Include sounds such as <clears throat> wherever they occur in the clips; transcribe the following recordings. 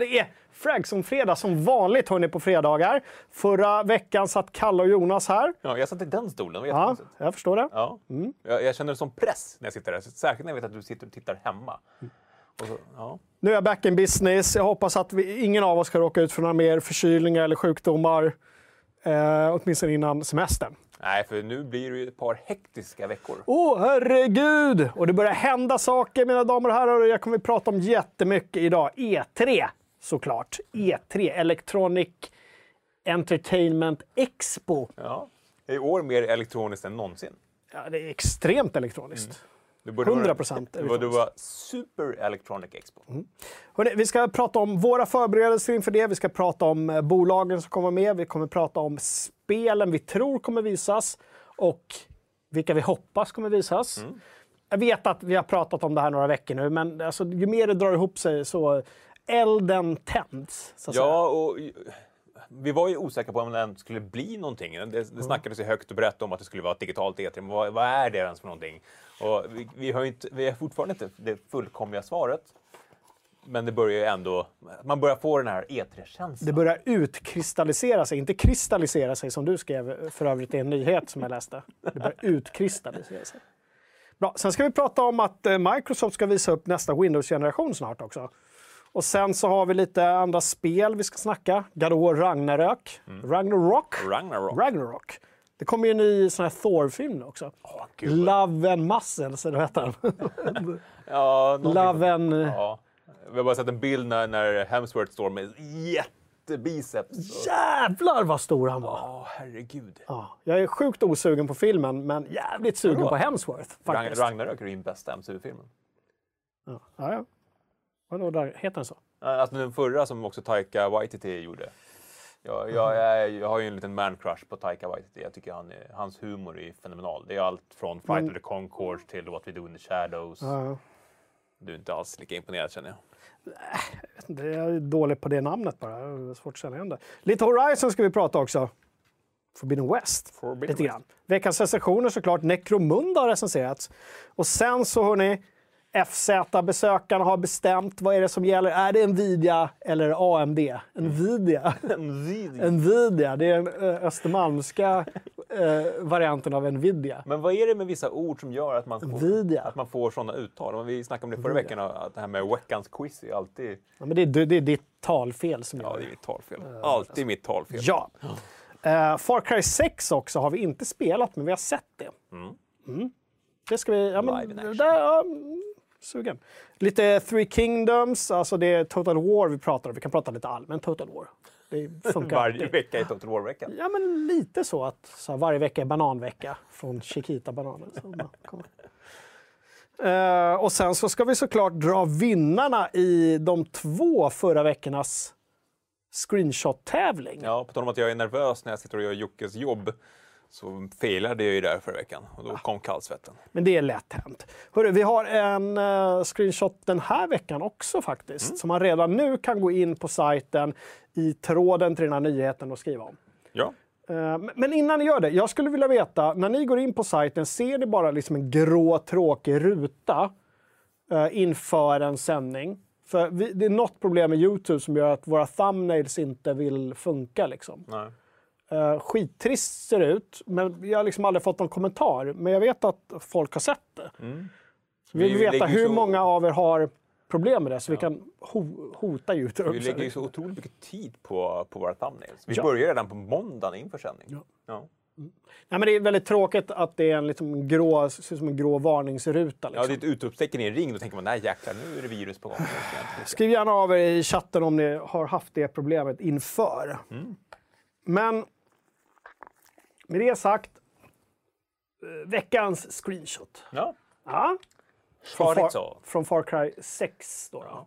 välkomna! Det är Fragson-fredag som vanligt hörni på fredagar. Förra veckan satt Kalle och Jonas här. Ja, jag satt i den stolen, det Ja, jag förstår det. Ja. Jag, jag känner det som press när jag sitter där, särskilt när jag vet att du sitter och tittar hemma. Och så, ja. Nu är jag back in business. Jag hoppas att vi, ingen av oss ska råka ut för några mer förkylningar eller sjukdomar. Eh, åtminstone innan semestern. Nej, för nu blir det ju ett par hektiska veckor. Åh, herregud! Och det börjar hända saker, mina damer och herrar. Och jag kommer att prata om jättemycket idag. E3, såklart. E3, Electronic Entertainment Expo. Ja. I år mer elektroniskt än någonsin. Ja, det är extremt elektroniskt. Det vara- 100% Det borde vara Super Electronic Expo. Hörrni, vi ska prata om våra förberedelser inför det. Vi ska prata om eh, bolagen som kommer med. Vi kommer prata om spelen vi tror kommer visas och vilka vi hoppas kommer visas. Jag vet att vi har pratat om det här några veckor nu, men alltså, ju mer det drar ihop sig så elden tänds. Så att. Ja, och vi var ju osäkra på om det skulle bli någonting. Det, det snackades ju högt och brett om att det skulle vara ett digitalt E3, men vad, vad är det ens för någonting? Och vi, vi, har ju inte, vi har fortfarande inte det fullkomliga svaret. Men det börjar ju ändå, man börjar få den här E3-känslan. Det börjar utkristallisera sig, inte kristallisera sig som du skrev för övrigt i en nyhet som jag läste. Det börjar utkristallisera sig. Bra. Sen ska vi prata om att eh, Microsoft ska visa upp nästa Windows-generation snart också. Och sen så har vi lite andra spel vi ska snacka. God of Ragnarök. Ragnarok. Ragnarok. Ragnarok. Det kommer ju en ny sån här Thor-film också. Åh, gud, Love and Muscles, eller vad heter den? <laughs> Ja, Love and... Ja. Vi har bara sett en bild när, när Hemsworth står med jättebiceps. Jävlar vad stor han var! Ja, herregud. Ja, jag är sjukt osugen på filmen, men jävligt sugen på Hemsworth. Faktiskt. Ragnarök är ju den bästa MCU-filmen. Ja, ja. Vadå, där, heter den så? Alltså den förra som också Taika Waititi gjorde. Jag, jag, jag, jag har ju en liten man-crush på Taika Waititi. Jag tycker han, hans humor är fenomenal. Det är allt från Fight of the Conchords till What We Do in the Shadows. Ja, Du är inte alls lika imponerad känner jag. det är dålig på det namnet bara. Det svårt att känna igen det. Lite Horizon ska vi prata också. Forbidden West. Forbidden lite West. grann. Veckans recensioner såklart. Necromunda har recenserats. Och sen så hörni, FZ-besökarna har bestämt vad är det som gäller. Är det Nvidia eller AMD? Nvidia. Nvidia, det är den östermalmska eh, varianten av Nvidia. Men vad är det med vissa ord som gör att man får, Nvidia. att man får sådana uttal? Vi snackade om det förra veckan, att det här med veckans quiz är alltid... Ja, men det, är, det är ditt talfel som Ja, gör det det. är mitt talfel. Alltid mitt talfel. Ja. Eh, Far Cry 6 också har vi inte spelat, men vi har sett det. Mm. Det ska vi... Ja, men, där, ja, mm, sugen. Lite Three Kingdoms, alltså det är Total War vi pratar om. Vi kan prata lite allmänt Total War. Det funkar Varje vecka i Total War-veckan. Ja, men lite så att så här, varje vecka är bananvecka från bara, kom. Eh, och sen så ska vi såklart dra vinnarna i de två förra veckornas screenshot-tävling. Ja, på tal om att jag är nervös när jag sitter och gör Jockes jobb så failade jag ju där förra veckan och då kom kallsvetten. Men det är lätt hänt. Hörru, vi har en eh, screenshot den här veckan också faktiskt. Som man redan nu kan gå in på sajten i tråden till den här nyheten och skriva om. Ja. Eh, Men innan ni gör det, jag skulle vilja veta, när ni går in på sajten, ser ni bara liksom en grå tråkig ruta eh, inför en sändning? För vi, det är något problem med Youtube som gör att våra thumbnails inte vill funka. Liksom. Nej. Uh, skittrist ser det ut, men jag har liksom aldrig fått någon kommentar. Men jag vet att folk har sett det. Vi Mm. Vi vill veta lägger hur så- många av er har problem med det, så vi kan ho hota Youtube. Vi lägger ju så otroligt mycket tid på, på våra thumbnails. Vi Ja. börjar redan på måndagen inför sändning. Ja. Ja. Nej, men det är väldigt tråkigt att det är en liksom grå, ser som en grå varningsruta. Ja, Liksom. det är ett utropstecken i en ring. Då tänker man, nej jäklar, nu är det virus på gång. <laughs> Skriv gärna av er i chatten om ni har haft det problemet inför. Mm. Men med det sagt, eh, veckans screenshot. Ja, Ja. Farligt Far, så. från Far Cry 6. Då, då.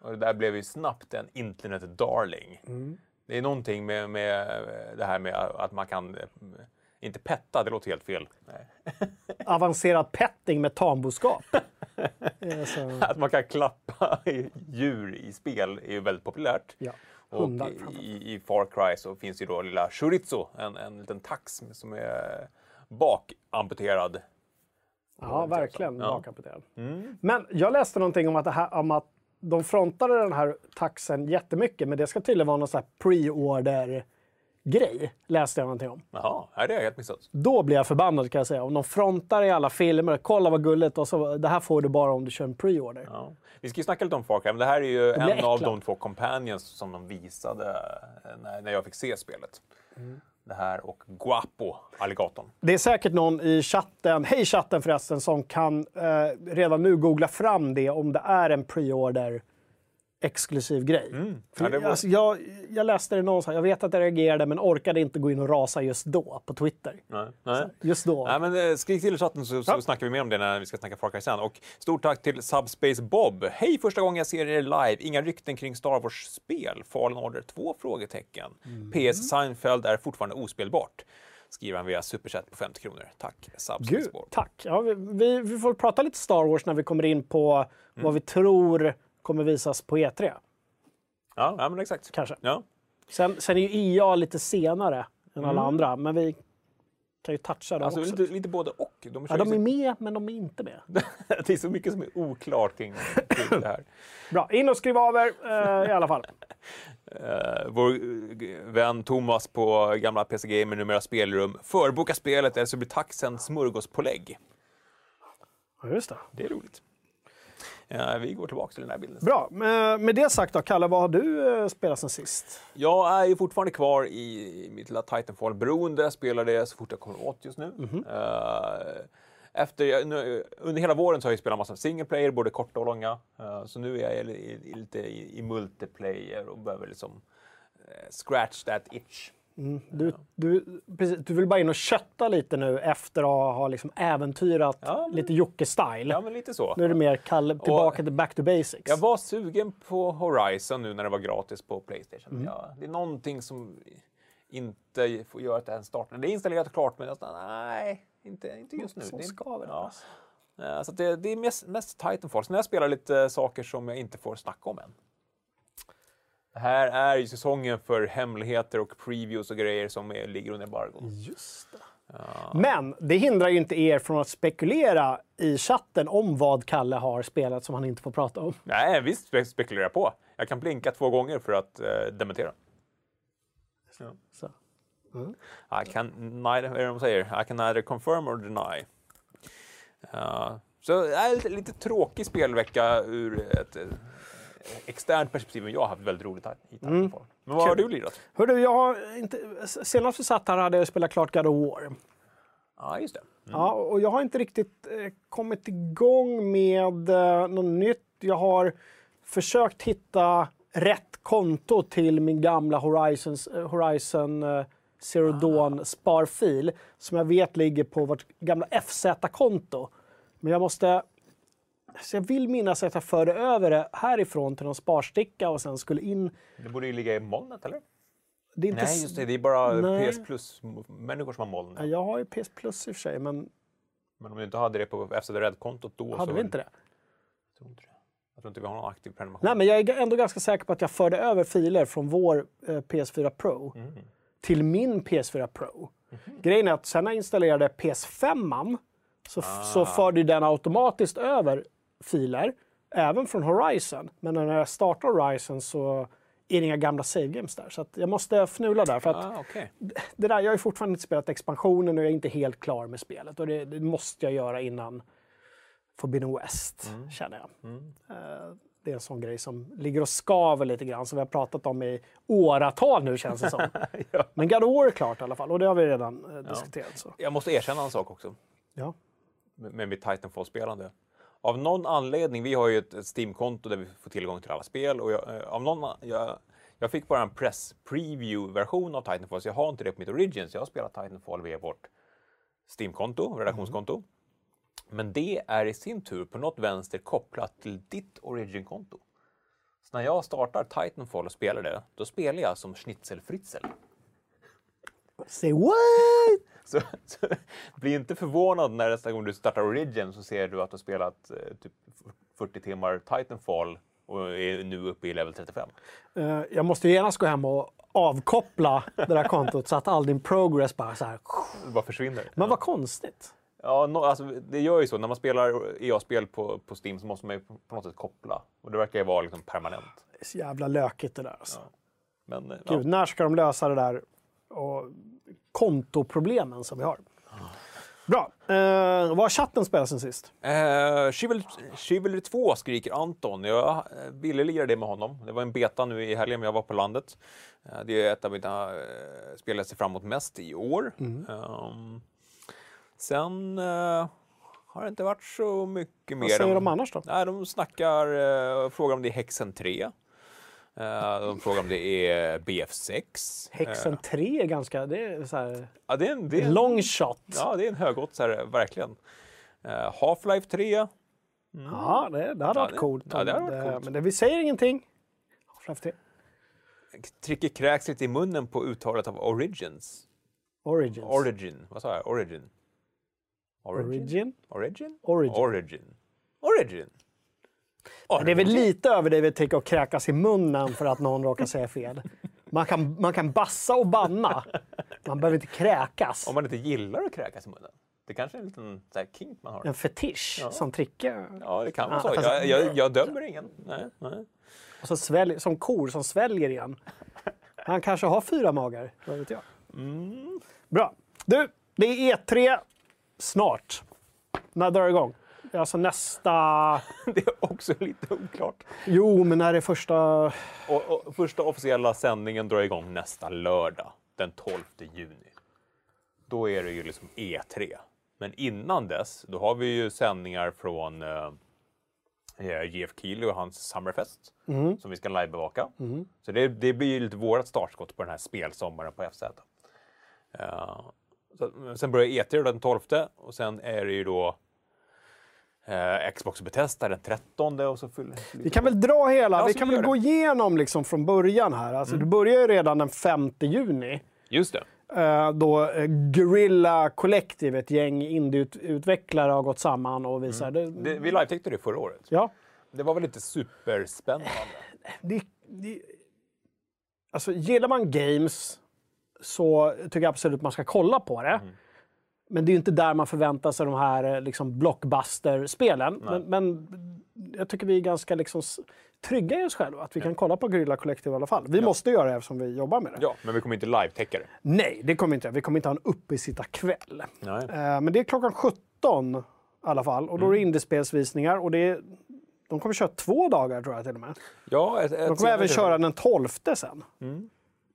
Och det där blev ju snabbt en internet darling. Mm. Det är någonting med, med det här med att man kan, eh, inte petta, det låter helt fel. Nej. <laughs> Avancerad petting med tamboskap. <laughs> Att man kan klappa <laughs> djur i spel är ju väldigt populärt. Ja, hundar i, framförallt. i, i Far Cry så finns ju då lilla chorizo, en, en liten tax som är bakamputerad. Ja, verkligen Ja. bakamputerad. Men jag läste någonting om att, det här, om att de frontade den här taxen jättemycket, men det ska tydligen vara någon sån här pre-order-grej, läste jag någonting om. Jaha, nej, det helt missat. Då blir jag förbannad kan jag säga. Om de frontar i alla filmer, kolla vad gulligt, och så, det här får du bara om du kör en pre-order. Ja. Vi ska ju snacka lite om Far Cry, men det här är ju en blir av de två companions som de visade eh, när, när jag fick se spelet. Mm. Det här och Guapo, alligatorn. Det är säkert någon i chatten, hej chatten förresten, som kan eh, redan nu googla fram det om det är en pre-order exklusiv grej. För, Ja, var- alltså, jag, jag läste det någonstans, jag vet att jag reagerade men orkade inte gå in och rasa just då på Twitter. Nej. Nej. Just då. Nej, men eh, skrik till i chatten så, så Ja. snackar vi mer om det när vi ska snacka Far Cry sen. Och stort tack till Subspace Bob. Hej, första gången jag ser er live. Inga rykten kring Star Wars-spel. Fallen Order 2? Frågetecken. Mm. PS Seinfeld är fortfarande ospelbart. Skriver han via superchat på 50 kronor. Tack Subspace Bob. tack. Ja, vi, vi, vi får prata lite Star Wars när vi kommer in på Mm. vad vi tror kommer visas på E3. Ja, ja, men exakt. Kanske. Ja. Sen, sen är ju IA lite senare än alla andra, men vi kan ju toucha dem Mm. Alltså också. lite, lite både och. De, Ja, de är ju med, men de är inte med. <laughs> det är så mycket som är oklart kring, kring det här. <laughs> Bra, in och skriv av er eh, i alla fall. <laughs> Eh, vår vän Thomas på gamla PC Gamer, numera spelrum. Förboka spelet eller så blir taxen smörgåspålägg. Ja, just det. Det är roligt. Vi går tillbaka till den här bilden. Bra, med, det sagt då, Kalle, vad har du eh, spelat sen sist? Jag är ju fortfarande kvar i mitt lilla Titanfall-beroende. Jag spelar det så fort jag kommer åt just nu. Eh, efter, jag- nu, under hela våren så har jag spelat massa single player, både korta och långa. Eh, så nu är jag lite i, i multiplayer och behöver liksom scratch that itch. Du, du, precis, du vill bara in och kötta lite nu efter att ha liksom äventyrat Ja, men- lite Jocke-style. Ja, men lite så. Nu är det mer Kalle, tillbaka till back to basics. Jag var sugen på Horizon nu när det var gratis på Playstation. Ja, det är någonting som inte får göra att det ens startar. Det är installerat och klart, men jag sa, nej, inte, inte just nu. Som det, skaver. ja. Så det, det är mest, mest Titanfall. Sen jag spelar lite saker som jag inte får snacka om än. Det här är ju säsongen för hemligheter och previews och grejer som är, ligger under embargo. Just det. Men det hindrar ju inte er från att spekulera i chatten om vad Kalle har spelat som han inte får prata om. Nej, visst spe- spekulerar jag på. Jag kan blinka två gånger för att eh, dementera. Så. I can neither, vad de säger? I can neither confirm or deny. Uh, så det är lite, lite tråkig spelvecka ur ett eh, externt perspektiv, men jag har haft väldigt roligt här i Titanfall. Men vad har Kul. du lirat? Hörru, jag har inte, senast vi satt här hade jag spelat klart God of War. Ja, just det. Ja, och jag har inte riktigt eh, kommit igång med eh, något nytt. Jag har försökt hitta rätt konto till min gamla Horizons, eh, Horizon eh, Zero Dawn sparfil som jag vet ligger på vårt gamla FZ-konto. Men jag måste... Så jag vill minnas att jag förde över det härifrån till någon sparsticka och sen skulle in... Det borde ju ligga i molnet, eller? Det är inte Nej, s- just det. Det är bara Nej. PS Plus-människor som har moln. Ja, Jag har ju PS Plus i och för sig, men Men om du inte hade det på FZ Red-kontot då hade så... vi inte det? Jag tror inte det. Jag tror inte vi har någon aktiv prenumeration. Nej, men jag är ändå ganska säker på att jag förde över filer från vår eh, PS4 Pro till min PS4 Pro. Grejen är att sen när jag installerade PS5 så, så förde den automatiskt över filer, även från Horizon. Men när jag startar Horizon så är det inga gamla save games där. Så jag måste fnula där. För att Ah, okej. det där, jag har fortfarande inte spelat expansionen och jag är inte helt klar med spelet. Och det, det måste jag göra innan Forbidden West, känner jag. Eh, Det är en sån grej som ligger och skaver lite grann, som vi har pratat om i åratal nu känns det som. <laughs> Ja. Men God of War är klart i alla fall och det har vi redan eh, diskuterat. Så. Jag måste erkänna en sak också. Ja. med med mitt Titanfall-spelande. Av någon anledning, vi har ju ett, ett Steam-konto där vi får tillgång till alla spel och jag, eh, av någon, jag, jag fick bara en press preview-version av Titanfall så jag har inte det på mitt Origins. Jag har spelat Titanfall via vårt Steam-konto, redaktionskonto. Men det är i sin tur på något vänster kopplat till ditt Origin-konto. Så när jag startar Titanfall och spelar det, då spelar jag som Schnitzel-Fritzel. Say what? <laughs> Så, så bli inte förvånad när nästa gång du startar Origin så ser du att du har spelat eh, typ 40 timmar Titanfall och är nu uppe i level 35. Eh, jag måste ju genast gå hem och avkoppla det där kontot så att all din progress bara så här... Bara försvinner. Men vad konstigt. Ja, no, alltså, det gör ju så. När man spelar EA-spel på, på Steam så måste man ju på, något sätt koppla. Och det verkar ju vara liksom permanent. Det är så jävla lökigt det där. Alltså. Men, eh, Gud, när ska de lösa det där och kontoproblemen som vi har? Bra. Eh, vad har chatten spelat sen sist? Eh, Chivalry, Chivalry 2 skriker Anton. Jag eh, ville lira det med honom. Det var en beta nu i helgen, men jag var på landet. Eh, det är ett av mina eh, spel jag ser fram emot mest i år. Ehm, sen eh, har det inte varit så mycket mer. Vad säger än- de annars då? Nej, de snackar, eh, frågar om det är Hexen 3. Eh, de frågar om det är BF6. Häxen Eh, 3 är ganska... Det är så här, ja, det är en, det är en, long shot. Ja, det är en högoddsare, verkligen. Eh, Half-Life 3. Ja, det, det hade Ja, varit det- coolt. ja, det hade varit coolt. Men det, vi säger ingenting. Half-Life 3. Tricky kräks lite i munnen på uttalet av Origins. Origins. Origin, vad sa jag? Origin? Origin. Origin? Origin. Origin. Origin. Men Det är väl lite över det vi tänker att kräkas i munnen för att någon råkar säga fel. Man kan, man kan bassa och banna. Man behöver inte kräkas. Om man inte gillar att kräkas i munnen. Det kanske är en liten så här, kink man har. En fetisch som Tricke. Ja, det kan vara Ja, så. fast- Jag, jag, jag dömer ingen. Nej, nej. Och så svälj, som kor som sväljer igen. Han kanske har fyra magar, vad vet jag. Mm. Bra. Du, det är E3 snart. När drar det igång? Alltså nästa... <laughs> Det är också lite oklart. Jo, men när är första... Och, och första officiella sändningen drar igång nästa lördag, den 12 juni. Då är det ju liksom E3. Men innan dess, då har vi ju sändningar från eh, eh, Jeff Keely och hans Summerfest som vi ska livebevaka. Så det, det blir ju lite vårt startskott på den här spelsommaren på FZ. Eh, så, sen börjar E3 den 12 och sen är det ju då eh, Xbox Bethesda den 13 och så fyller Vi kan väl dra hela, Ja, vi kan vi väl gå igenom liksom från början här. Alltså, Det börjar ju redan den 5 juni. Just det. eh, Då eh, Guerrilla Collective, ett gäng indieutvecklare, har gått samman och visar... Det, det vi live-täckte det förra året. ja, Det var väl inte superspännande? det, det, alltså, gillar man games så tycker jag absolut man ska kolla på det. Men det är ju inte där man förväntar sig de här eh, liksom, blockbuster-spelen. Men, men jag tycker vi är ganska liksom, trygga i oss själva. Att vi kan kolla på Guerrilla Collective i alla fall. Vi måste göra det eftersom vi jobbar med det. Ja, men vi kommer inte live-täcka det. Nej, det kommer vi inte. Vi kommer inte ha en uppesittarkväll. Nej. Eh, men det är klockan 17 i alla fall. Och då är det indiespelsvisningar. Och det är, de kommer köra två dagar tror jag till och med. Ja, ett, ett De kommer även köra den 12 sen.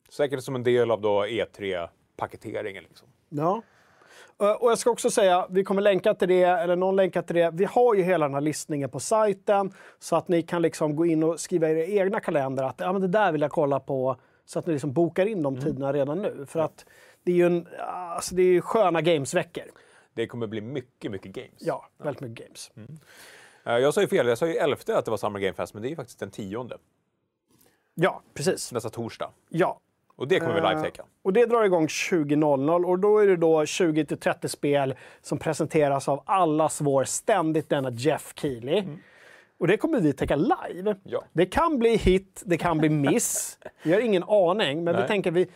Säkert som en del av då E3-paketeringen. Liksom. Ja. Eh, Och jag ska också säga, vi kommer länka till det, eller någon länkar till det. Vi har ju hela den här listningen på sajten så att ni kan liksom gå in och skriva i era egna kalender att ja, men det där vill jag kolla på. Så att ni liksom bokar in de tiderna redan nu. För att det är ju en, alltså det är ju sköna gamesveckor. Det kommer bli mycket, mycket games. Ja, väldigt mycket games. Eh, Jag sa ju fel, jag sa ju 11 att det var Summer Game Fest, men det är ju faktiskt den 10 Ja, precis. nästa torsdag. Ja. Och det kommer vi Eh, live-täcka. Och det drar igång 20.00 och då är det då 20-30 spel som presenteras av allas vår ständigt denna Jeff Keely. Och det kommer vi täcka live. Mm. Ja. Det kan bli hit, det kan bli miss. <laughs> vi har ingen aning, men vi Nej. tänker vi,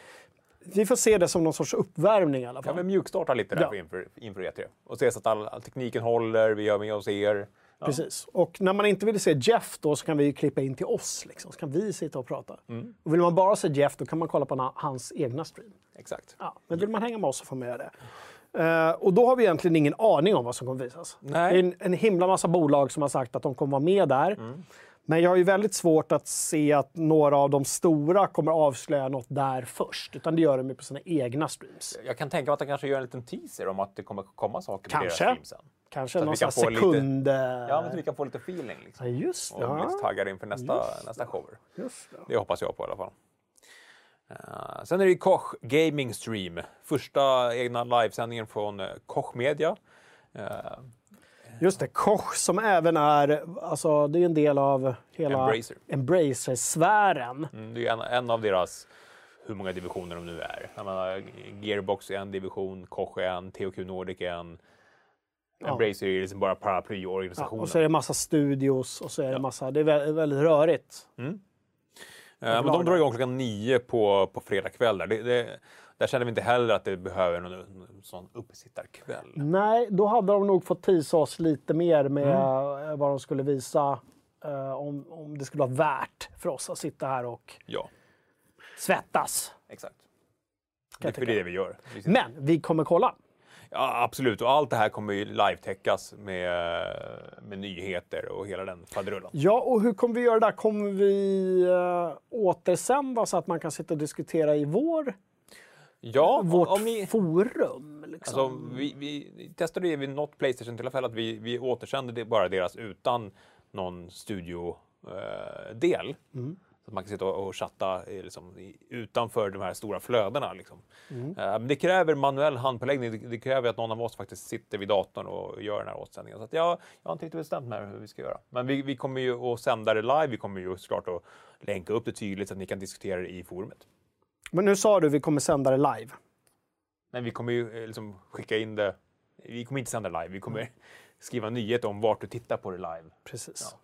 vi får se det som någon sorts uppvärmning i alla Kan fall. vi mjukstarta lite där Ja. inför, inför E3 och se så att all, all tekniken håller, vi har med oss er. Ja. Precis. Och när man inte vill se Jeff då så kan vi klippa in till oss. Liksom. Så kan vi sitta och prata. Mm. Och vill man bara se Jeff då kan man kolla på hans egna stream. Exakt. Ja, men vill man hänga med oss så får man göra det. Eh, och då har vi egentligen ingen aning om vad som kommer visas. Nej. Det är en, en himla massa bolag som har sagt att de kommer vara med där. Mm. Men jag har ju väldigt svårt att se att några av de stora kommer avslöja något där först. Utan det gör de ju på sina egna streams. Jag kan tänka mig att de kanske gör en liten teaser om att det kommer komma saker på deras Kanske. stream sen. Kanske någon kan få lite- sekund... Ja, men så vi kan få lite feeling liksom. Ja, just det. Och bli lite Ja, taggade inför nästa, nästa shower. just det. Det hoppas jag på i alla fall. Eh, sen är det ju Koch Gaming Stream. Första egna livesändningen från uh, Koch Media. Eh, Just det, Koch som även är, alltså det är en del av hela Embracer. Embracer-sfären. mm, det är en, en av deras, hur många divisioner de nu är. Jag menar, Gearbox är en division, Koch är en, THQ Nordic är en. Ja. Embracer är liksom bara Ja, paraplyorganisationen. och så är det massa studios och så är det massa, det är väldigt, rörigt. men de drar igång klockan nio på, på fredag kväll. Där. Det, det, där känner vi inte heller att det behöver någon, sån uppesittarkväll. Nej, då hade de nog fått tisa oss lite mer med mm. vad de skulle visa. Uh, om, om det skulle vara värt för oss att sitta här och ja. svettas. Exakt. Det är det vi gör. Men vi kommer kolla. Ja, absolut. Och allt det här kommer ju live-täckas med, med nyheter och hela den faderullan. Ja, och hur kommer vi göra det Kommer vi uh, återsända så att man kan sitta och diskutera i vår Ja, vårt ni... forum. Liksom. Alltså, vi, vi testade ju vid något Playstation-tillfälle att vi, vi återsände det bara deras utan någon studiodel. Eh, mm. Att man kan sitta och, chatta liksom, utanför de här stora flödena. Liksom. Mm. Eh, men det kräver manuell handpåläggning. Det, det, kräver att någon av oss faktiskt sitter vid datorn och gör den här återsändningen. Så att jag, jag har inte riktigt bestämt mig hur vi ska göra. Men vi, vi kommer ju att sända det live. Vi kommer ju såklart att länka upp det tydligt så att ni kan diskutera det i forumet. Men nu sa du att vi kommer sända det live. Nej, vi kommer ju eh, liksom skicka in det. Vi kommer inte sända live. Vi kommer mm. <laughs> skriva nyhet om vart du tittar på det live. Precis. Ja.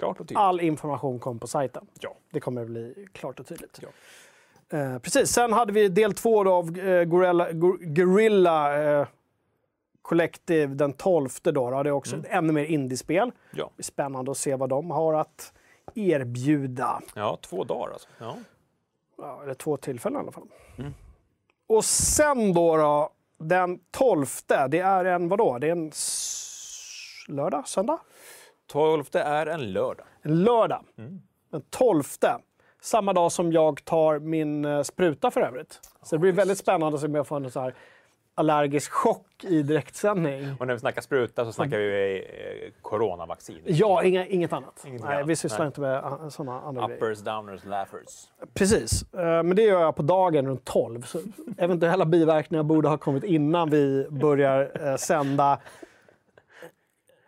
Klart och tydligt. All information kommer på sajten. Ja. Det kommer att bli klart och tydligt. Ja. Eh, precis. Sen hade vi del två av eh, Gorilla, Gorilla eh, Collective den 12 då. då. Det är också mm. ännu mer indiespel. Ja. Det är spännande att se vad de har att erbjuda. Ja, två dagar alltså. Ja ja, eller två tillfällen i alla fall. Mm. Och sen då, då, den 12, det är en vadå? Det är en lördag, söndag? 12 är en lördag. En lördag. Mm. Den 12. Samma dag som jag tar min eh, spruta för övrigt. Så det blir väldigt spännande att se om jag får en så här allergisk chock i direktsändning. Och när vi snackar spruta så snackar vi eh, coronavaccin? Ja, inga, inget annat. Nej, annat. vi sysslar Nej. inte med uh, sådana andra Uppers, grejer. downers, laughers. Precis, men det gör jag på dagen runt 12. Så <laughs> eventuella biverkningar borde ha kommit innan vi börjar sända.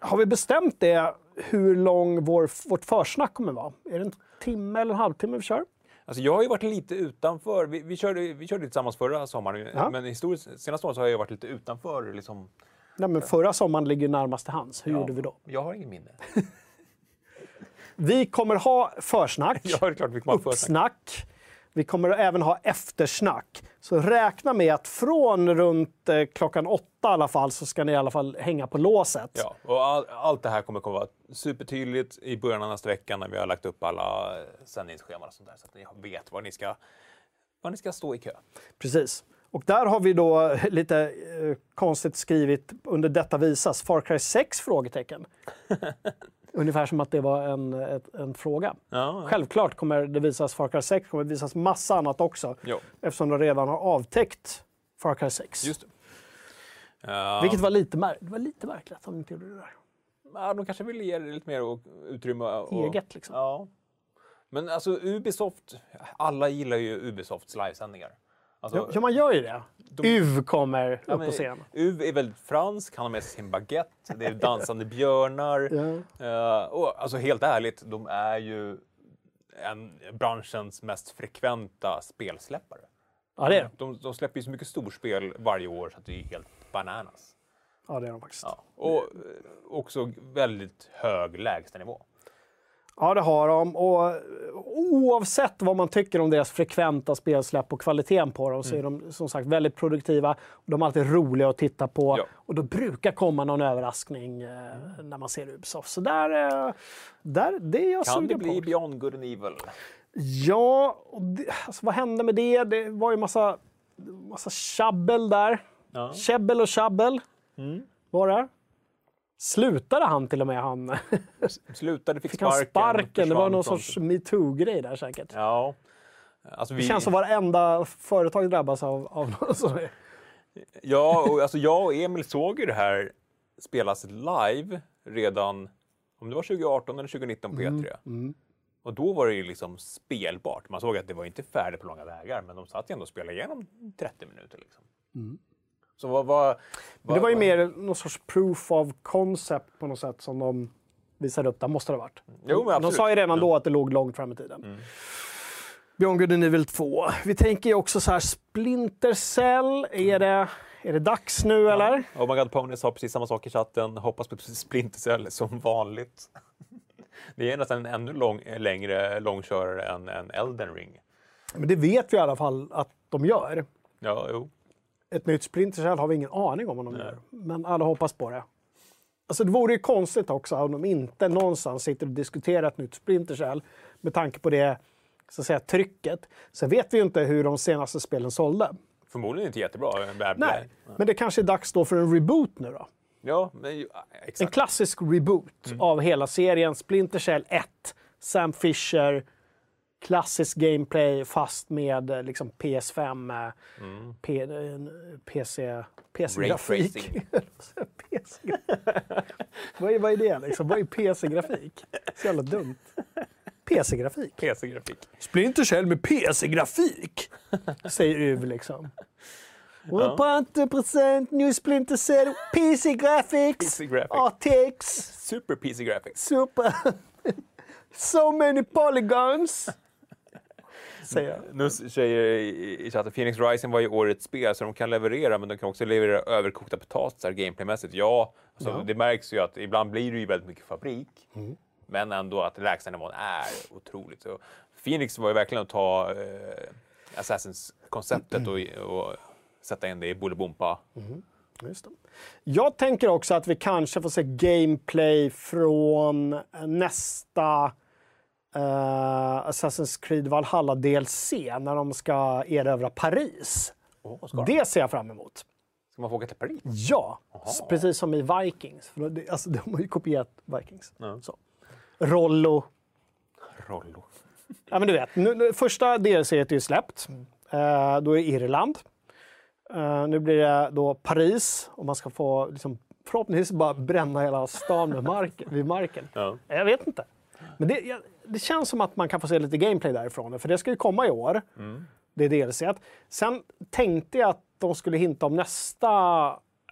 Har vi bestämt det, hur lång vår, vårt försnack kommer vara? Är det en timme eller en halvtimme vi kör? Alltså jag har ju varit lite utanför. Vi, vi, körde, vi körde tillsammans förra sommaren, ja. men historiskt senaste året så har jag varit lite utanför. Liksom. Nej, men förra sommaren ligger närmast till hands. Hur ja, gjorde vi då? Jag har ingen minne. <laughs> vi kommer ha försnack, <laughs> ja, det är klart vi kommer ha uppsnack. Vi kommer även ha eftersnack. Så räkna med att från runt eh, klockan åtta i alla fall så ska ni i alla fall hänga på låset. Ja, och all, allt det här kommer att vara supertydligt i början av nästa vecka när vi har lagt upp alla eh, sändningsscheman och sånt där så att ni vet var ni ska, var ni ska stå i kö. Precis. Och där har vi då lite eh, konstigt skrivit under detta visas Far Cry 6? frågetecken. <laughs> Ungefär som att det var en, ett, en fråga. Ja. Självklart kommer det visas Far Cry 6, kommer det visas massa annat också. Jo. Eftersom de redan har avtäckt Far Cry 6. Just det. Vilket var lite, mär det var lite märkligt att de inte gjorde det där. Ja, de kanske ville ge det lite mer utrymme. Och, Eget liksom. Ja. Men alltså Ubisoft, alla gillar ju Ubisofts livesändningar. Alltså, ja, man gör ju det. De, UV kommer ja, upp på scen. UV är väldigt fransk, han har med sig sin baguette, det är dansande björnar. <laughs> Ja. Uh, och alltså helt ärligt, de är ju en, branschens mest frekventa spelsläppare. Ja, det är de. De släpper ju så mycket storspel varje år så att det är helt bananas. Ja, det är de faktiskt. Ja. Och eh, också väldigt hög lägstanivå. Ja, det har de. Och oavsett vad man tycker om deras frekventa spelsläpp och kvaliteten på dem så är mm. de som sagt väldigt produktiva. De är alltid roliga att titta på ja. och då brukar komma någon överraskning eh, när man ser Ubisoft. Så där, eh, där det är jag Kan det bli på. Beyond Good and Evil? Ja, det, alltså, vad hände med det? Det var ju massa, massa tjabbel där. Ja. Käbbel och tjabbel mm. var det. Slutade han till och med? Han... Slutade, fick, <laughs> fick sparken. Han sparken. Det var någon sorts metoo-grej där säkert. Ja. Alltså vi... Det känns som varenda företag drabbas av, av <laughs> något sånt. Ja, och alltså jag och Emil såg ju det här spelas live redan, om det var 2018 eller 2019 på E3. Mm, mm. Och då var det ju liksom spelbart. Man såg att det var inte färdigt på långa vägar, men de satt ju ändå och spelade igenom 30 minuter. Liksom. Mm. Så vad, vad, vad, det var ju mer någon sorts proof of concept på något sätt som de visade upp. Det måste det ha varit. Jo, men de sa ju redan då att det låg långt fram i tiden. Mm. Beyond Good and Evil 2. Vi tänker ju också så här, Splinter Cell, är det, är det dags nu ja. eller? Oh my God Pony sa precis samma sak i chatten. Hoppas på Splinter Cell som vanligt. <laughs> Det är nästan en ännu lång, längre långkörare än, än Elden Ring. Men det vet vi i alla fall att de gör. Ja, jo. Ett nytt Splinter Cell har vi ingen aning om vad de gör. Men alla hoppas på det. Alltså det vore ju konstigt också om de inte någonstans sitter och diskuterar ett nytt Splinter Cell med tanke på det så att säga, trycket. Sen vet vi ju inte hur de senaste spelen sålde. Förmodligen inte jättebra. Bad Nej, men det kanske är dags då för en reboot nu då. Ja, men, ju- En exakt. klassisk reboot av hela serien Splinter Cell 1. Sam Fisher, klassisk gameplay fast med eh, liksom PS5, eh, P, eh, PC, PC-grafik. PC vad, är, vad är det liksom? Vad är PC-grafik? Så jävla dumt. PC-grafik. PC-grafik. Splinter Cell med PC-grafik, säger Uv liksom. Ja. På 80% New Splinter Cell, PC Graphics, PC graphics. RTX, Super PC graphics. super. <laughs> so many polygons. Säger jag. Nu säger i chatten Phoenix Rising var ju årets spel så de kan leverera men de kan också leverera överkokta potatisar gameplaymässigt. Ja, alltså, Ja. det märks ju att ibland blir det ju väldigt mycket fabrik. Mm. Men ändå att lägstanivån är otroligt. Så Phoenix var ju verkligen att ta eh, Assassins-konceptet och, och sätta in det i Bolibompa. Just det. Jag tänker också att vi kanske får se gameplay från nästa eh, Assassin's Creed Valhalla DLC när de ska erövra Paris. Oh, Det ser jag fram emot. ska man få åka till Paris? Ja, s- precis som i Vikings. För det, alltså, <laughs> de har ju kopierat Vikings. Ja. Så. Rollo. Rollo. Ja, men du vet, nu, första DLC är ju släppt. Eh, då är det Irland. Eh, nu blir det då Paris och man ska få liksom, förhoppningsvis bara bränna hela stan med mark, vid marken. Ja. Jag vet inte. Men det, det känns som att man kan få se lite gameplay därifrån. För det ska ju komma i år. Det är DLC. Sen tänkte jag att de skulle hinta om nästa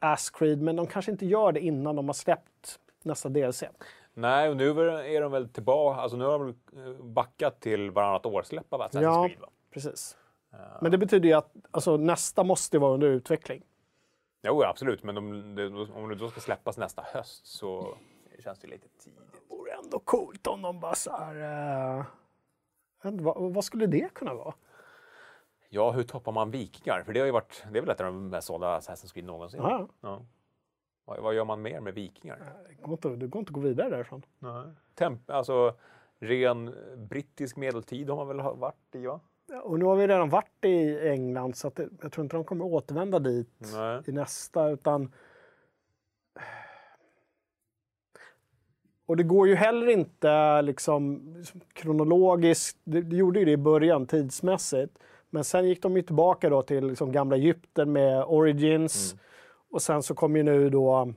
Ass Creed, men de kanske inte gör det innan de har släppt nästa DLC. Nej, och nu är de väl tillbaka, alltså nu har de eh, backat till varannat år-släpp av Assassin's Ja. Creed va? Precis. Men det betyder ju att alltså, nästa måste vara under utveckling. Jo, absolut, men de, de, om det då ska släppas nästa höst så känns det lite tidigt. Ändå coolt om de bara så här... eh, vad, vad skulle det kunna vara? Ja, hur toppar man vikingar? För det har ju varit, det är väl ett av de mest sålda Assassin's Creed någonsin. Ja. Ja. Vad, vad gör man mer med vikingar? Det går inte, det går inte att gå vidare därifrån. Temp, alltså, ren brittisk medeltid har man väl varit i, va? Och nu har vi redan varit i England så att jag tror inte de kommer återvända dit Nej. i nästa. Utan... Och det går ju heller inte liksom, kronologiskt. Det, det gjorde ju det i början tidsmässigt. Men sen gick de ju tillbaka då till liksom gamla Egypten med Origins. Och sen så kom ju nu då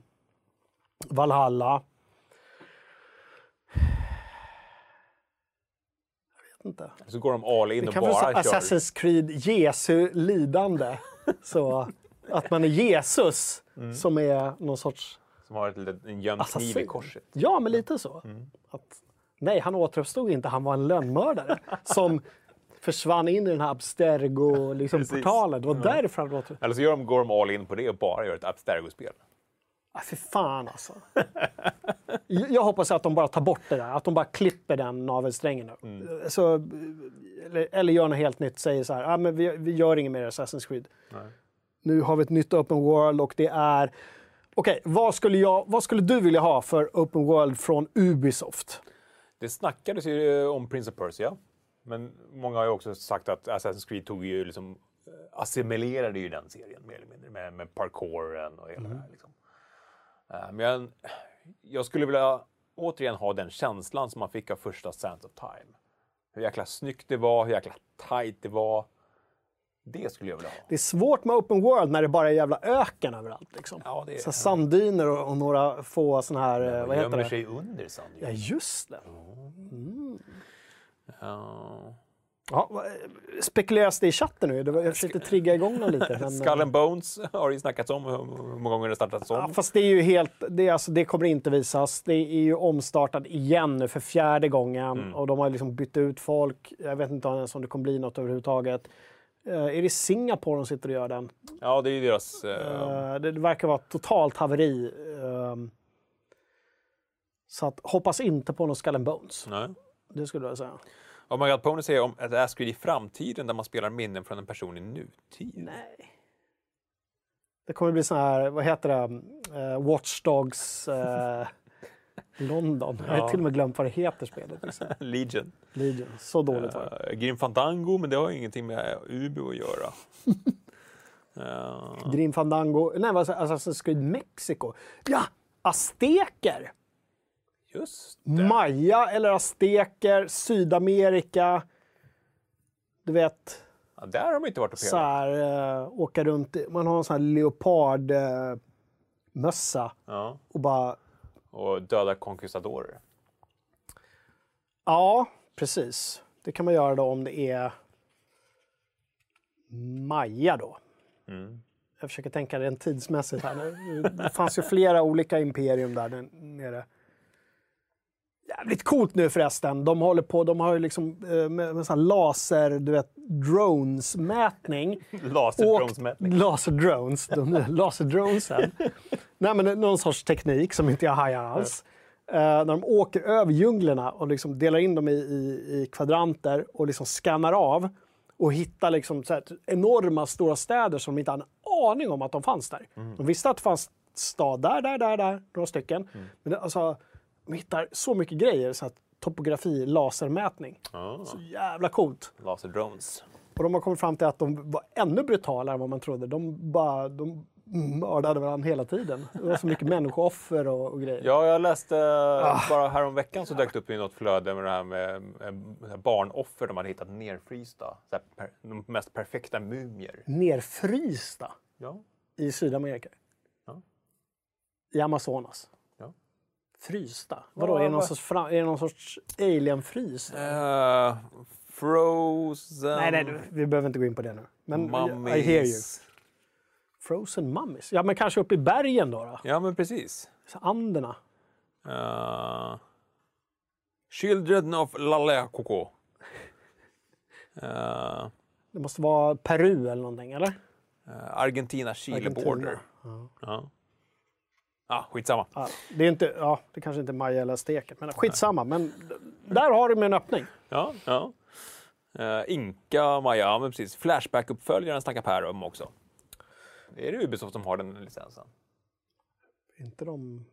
Valhalla. Jag vet inte. Så går de all in Det och kan vara bara så kör. Assassin's Creed Jesu lidande. så att man är Jesus Mm. som är någon sorts... Som har ett en gömd kniv i Assassin. korset. Ja, men lite så. Mm. Att, nej, han återuppstod inte. Han var en lönnmördare <laughs> som försvann in i den här Abstergo-portalen. Liksom, portalen. det var därför han åter... Eller så gör de, går de all in på det och bara gör ett Abstergo-spel. Ah, fy fan alltså. Jag hoppas att de bara tar bort det där. Att de bara klipper den navelsträngen. Mm. Så, eller, eller gör något helt nytt. Säger så här, ah, men vi, vi gör inget mer Assassin's Creed. Nej. Nu har vi ett nytt Open World och det är... Okej, vad, skulle jag, vad skulle du vilja ha för Open World från Ubisoft? Det snackades ju eh, om Prince of Persia. Men många har ju också sagt att Assassin's Creed tog ju liksom eh, assimilerade ju den serien mer eller mindre med, med parkouren och hela det här. Liksom. Eh, Men jag, jag skulle vilja återigen ha den känslan som man fick av första Sands of Time. Hur jäkla snyggt det var, hur jäkla tight det var. Det skulle jag vilja ha. Det är svårt med Open World när det bara är jävla öken överallt. Liksom. Ja, är- så sandyner och, och några få såna här... eh, vad heter gömmer det? sig under sanden. Ja, just det. Ja. Ja, vad- spekuleras det i chatten nu? Jag försökte trigga igång den lite. <laughs> Men, Skull and Bones har det ju snackats om, hur många gånger det startats om. Ja, fast det är ju helt, det, är alltså, det kommer inte visas. Det är ju omstartat igen nu för fjärde gången och de har liksom bytt ut folk. Jag vet inte ens om det kommer bli något överhuvudtaget. Uh, är det Singapore de sitter och gör den? Ja, det är ju deras... eh, Eh, det, verkar vara totalt haveri. Ehm, Så att, hoppas inte på någon Skull and Bones. Nej. Det skulle jag säga. Och My God Pony säger om ett Askeed i framtiden där man spelar minnen från en person i nutid. Nej. Det kommer bli sån här, vad heter det, uh, Watch Dogs uh, <laughs> London. Jag har Ja. till och med glömt vad det heter spelet. <laughs> Legion. Legion. Så dåligt var det. Uh, Grim Fandango, men det har ju ingenting med Ubu att göra. <laughs> Eh, Grim Fandango, nej sa- Assassin's Creed Mexico. Ja, azteker! just det. Maya eller azteker, Sydamerika. Du vet, Ja, där har de inte varit och så spelat. här, uh, åka runt. Man har en sån här leopardmössa mössa Ja. och bara Och döda conquistadorer. Ja, precis. Det kan man göra då om det är Maja då. Mm. Jag försöker tänka rent tidsmässigt här nu. Det fanns ju flera olika imperium där nere. Jävligt coolt nu förresten. De håller på, de har ju liksom eh, med, med sån laser, du vet, drones-mätning. <laughs> Laserdronesmätning. <laughs> Laserdrones, laserdronesen. Nej men någon sorts teknik som inte jag hajar alls. Eh, när de åker över djunglerna och liksom delar in dem i, i, i kvadranter och liksom skannar av och hittar liksom här enorma stora städer som de inte hade en aning om att de fanns där. De visste att det fanns stad där, där, där, där, några stycken. Men det, alltså, de hittar så mycket grejer, så att topografi, lasermätning. Ja, Så jävla coolt. laserdrones. Och de har kommit fram till att de var ännu brutalare än vad man trodde. De, bara, de mördade varandra hela tiden. Det var så mycket människooffer och, och grejer. Ja, jag läste Ah. bara häromveckan så dök det upp i något flöde med det här med, med barnoffer de hade hittat nerfrysta. Så per, de mest perfekta mumier. Nerfrysta Ja. i Sydamerika. Ja. I Amazonas. Ja. Frysta? Vadå, Ja, är, det någon sorts fra, är det någon sorts alien-frys? Uh, frozen... nej, nej, vi behöver inte gå in på det nu. Men mummies. I hear you. Frozen mummies? Ja, men kanske uppe i bergen då? då. Ja, men precis. Så Anderna. Uh, Children of Lalekoko. Uh, Det måste vara Peru eller någonting, eller? uh, Argentina Chile Argentina. border. Ja. Ja. Skitsamma. Ja, det är inte, ja, det kanske inte är Maja eller steken, men skitsamma. Men d- där har de en öppning. Ja, ja. Uh, Inka, Maja, ja, men precis. Flashback-uppföljaren snackar Per om också. Är det Ubisoft som har den licensen. inte de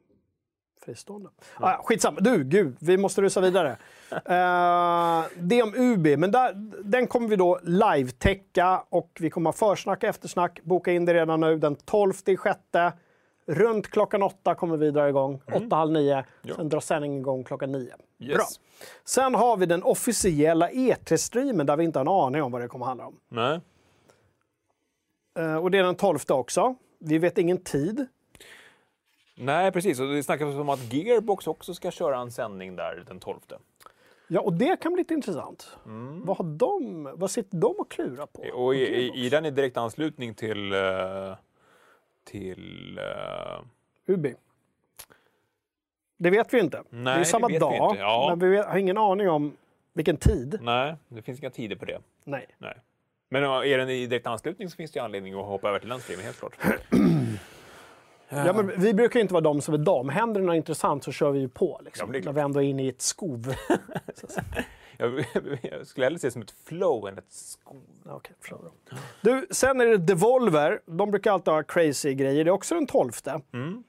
fristående? Ah, ja, skitsamma. Du, gud, vi måste rusa vidare. <laughs> Eh, det om Ubi, men där, den kommer vi då live-täcka och vi kommer ha försnack och eftersnack. Boka in det redan nu den 12 sjätte. Runt klockan åtta kommer vi dra igång. Åtta, halv nio. Ja. Sen drar sändningen igång klockan nio. Yes. Bra. Sen har vi den officiella E3-streamen där vi inte har en aning om vad det kommer handla om. Nej. Eh, och det är den 12 också. Vi vet ingen tid. Nej, precis. Och det snackas om att Gearbox också ska köra en sändning där den 12. Ja, och det kan bli lite intressant. Vad, har de, vad sitter de och klurar på? Mm. Och i, i, i den i direkt anslutning till... eh, till eh, Ubi. Det vet vi inte. det Nej, är samma det vet vi dag, inte. Ja. men vi har ingen aning om vilken tid. nej, det finns inga tider på det. Nej. Nej. Men är den i direkt anslutning så finns det ju anledning att hoppa över till den streamen, helt klart. <clears throat> Ja, men vi brukar inte vara de som är dem. Händer det något intressant så kör vi ju på. Liksom, Ja, när vi ändå är inne i ett skov. <laughs> Jag, jag skulle hellre se det som ett flow än ett skov. Då. Du, sen är det Devolver. De brukar alltid ha crazy grejer. Det är också den 12. Mm.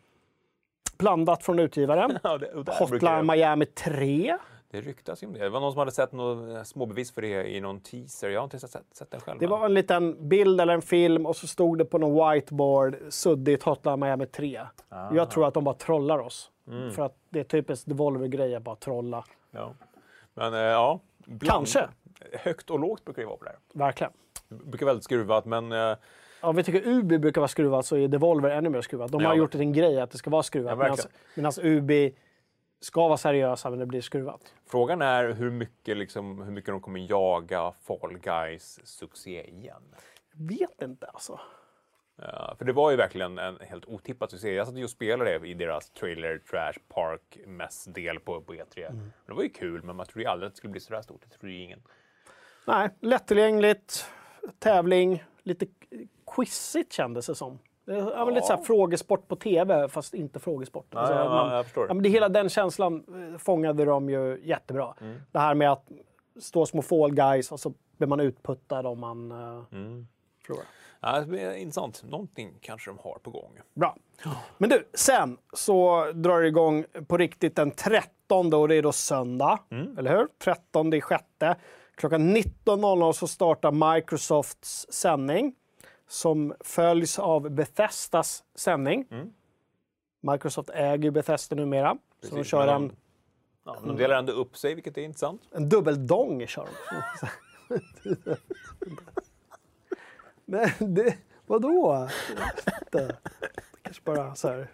Blandat från utgivaren. <laughs> Ja, det, Hotline Miami 3. Det ryktas ju om det. Det var någon som hade sett något småbevis för det i någon teaser. Jag har inte sett, sett den själv. Det var en liten bild eller en film och så stod det på någon whiteboard suddigt Hotline Miami 3. Ah. Jag tror att de bara trollar oss. Mm. För att det är typiskt Devolver-grej att bara trolla. Ja. Men eh, ja, bland- Kanske. Högt och lågt brukar det vara på det här. Verkligen. Det brukar väldigt skruvat, men eh, Om vi tycker Ubi brukar vara skruvat så är Devolver ännu mer skruvat. De har Ja. gjort det till en grej att det ska vara Ja, skruvat. verkligen. Medan Ubi ska vara seriösa men det blir skruvat. frågan är hur mycket, liksom, hur mycket de kommer jaga Fall Guys succé igen. Vet inte alltså. Ja, för det var ju verkligen en helt otippad succé. Jag satt ju och spelade det i deras trailer trash park mess-del på, på E3. Mm. Det var ju kul, men man trodde ju aldrig att det skulle bli så där stort. Det trodde ju ingen. Nej, lättillgängligt, tävling, lite quizigt kändes det som. Ja, men lite så här frågesport på tv, fast inte frågesport. Ja, Alltså, ja, man- jag förstår. Ja, men det, hela den känslan eh, fångade de ju jättebra. Mm. Det här med att stå små fall guys och så blir man utputtad om man uh, Mm. förlorar. Ja, intressant. Någonting kanske de har på gång. Bra. Men du, sen så drar det igång på riktigt den 13 och det är då söndag. Mm. Eller hur? 13 i sjätte. Klockan 19.00 så startar Microsofts sändning som följs av Bethesdas sändning. Mm. Microsoft äger ju Bethesda numera. Så de Precis, kör en, Ja, de delar ändå upp sig, vilket är intressant. en dubbeldong. Kör de. <laughs> Men det, vadå? Det, kanske bara så här.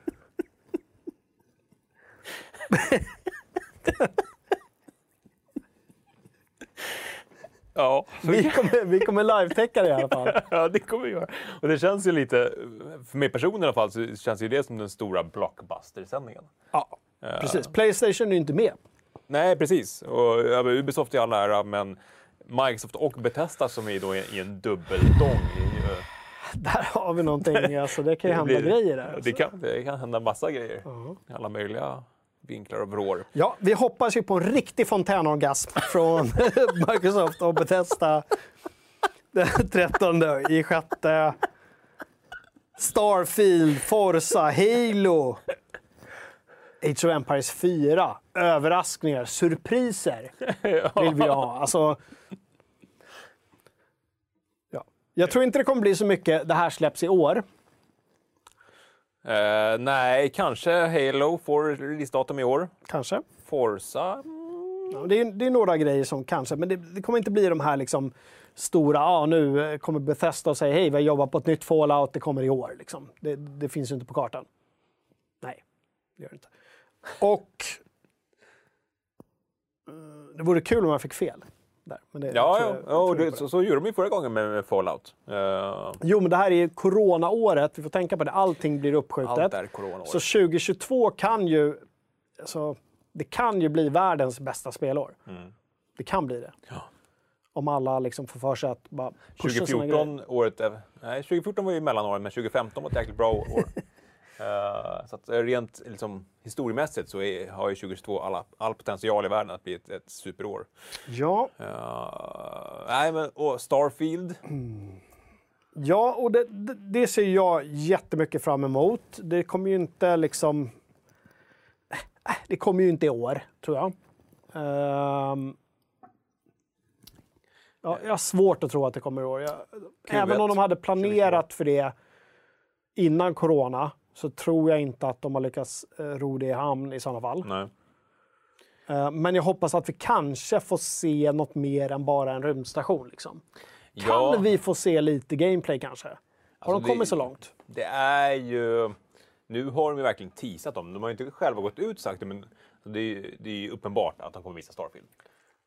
Ja, Vi kommer, vi kommer live-täcka det i alla fall. <laughs> ja, det kommer vi göra. Och det känns ju lite, för mig personligen i alla fall, så känns ju det som den stora blockbuster-sändningen. Ja, precis. Playstation är ju inte med. Nej, precis. Och Ubisoft i all ära, men Microsoft och Bethesda som är då i, i en dubbeldong. är ju- <laughs> Där har vi någonting. Alltså, det kan ju det hända blir- grejer där. Det kan, det kan hända massa grejer. I alla möjliga vinklar och vrår. Ja, vi hoppas ju på en riktig fontänorgasm från <laughs> Microsoft och Bethesda den 13 i sjätte. Starfield, Forza, Halo. Age of Empires 4. Överraskningar, surpriser vill vi ha. Alltså, ja. Jag tror inte det kommer bli så mycket det här släpps i år. Eh, nej, kanske Halo får releasedatum i år. Kanske. Forza? Ja, det, är, det är några grejer som kanske, men det, det kommer inte bli de här liksom stora, ja nu eh, kommer Bethesda och säger hej, vi har jobbat på ett nytt Fallout, det kommer i år. Liksom. Det, det finns ju inte på kartan. Nej, det gör det inte. Och eh, det vore kul om jag fick fel. Där, men det, Ja, jag- ja och det, så, så gjorde de ju förra gången med, med Fallout. Eh, Jo, men det här är coronaåret, vi får tänka på det, allting blir uppskjutet. allt Så 2022 kan ju, alltså, det kan ju bli världens bästa spelår. Det kan bli det. Ja. Om alla liksom får för sig att bara pusha sina grejer. 2014, året, nej, 2014 var ju mellanåret, men 2015 var ett jäkligt bra år. <laughs> Eh, så att rent liksom, historiemässigt så är, har ju 2022 alla, all potential i världen att bli ett, ett superår. Ja, Eh, nej, men, och Starfield. ja och det, det, det ser jag jättemycket fram emot. Det kommer ju inte liksom... Det kommer ju inte i år, tror jag. Ehm, ja, jag har svårt att tro att det kommer i år. Jag, även om de hade planerat för det innan corona så tror jag inte att de har lyckats eh, ro det i hamn i sådana fall. Nej. Eh, men jag hoppas att vi kanske får se något mer än bara en rymdstation. Liksom. Kan Ja. vi få se lite gameplay kanske? Har Alltså, de kommit det- så långt? Det är ju... Nu har de ju verkligen teasat dem. De har ju inte själva gått ut och sagt det, men det är, det är uppenbart att de kommer visa Starfield.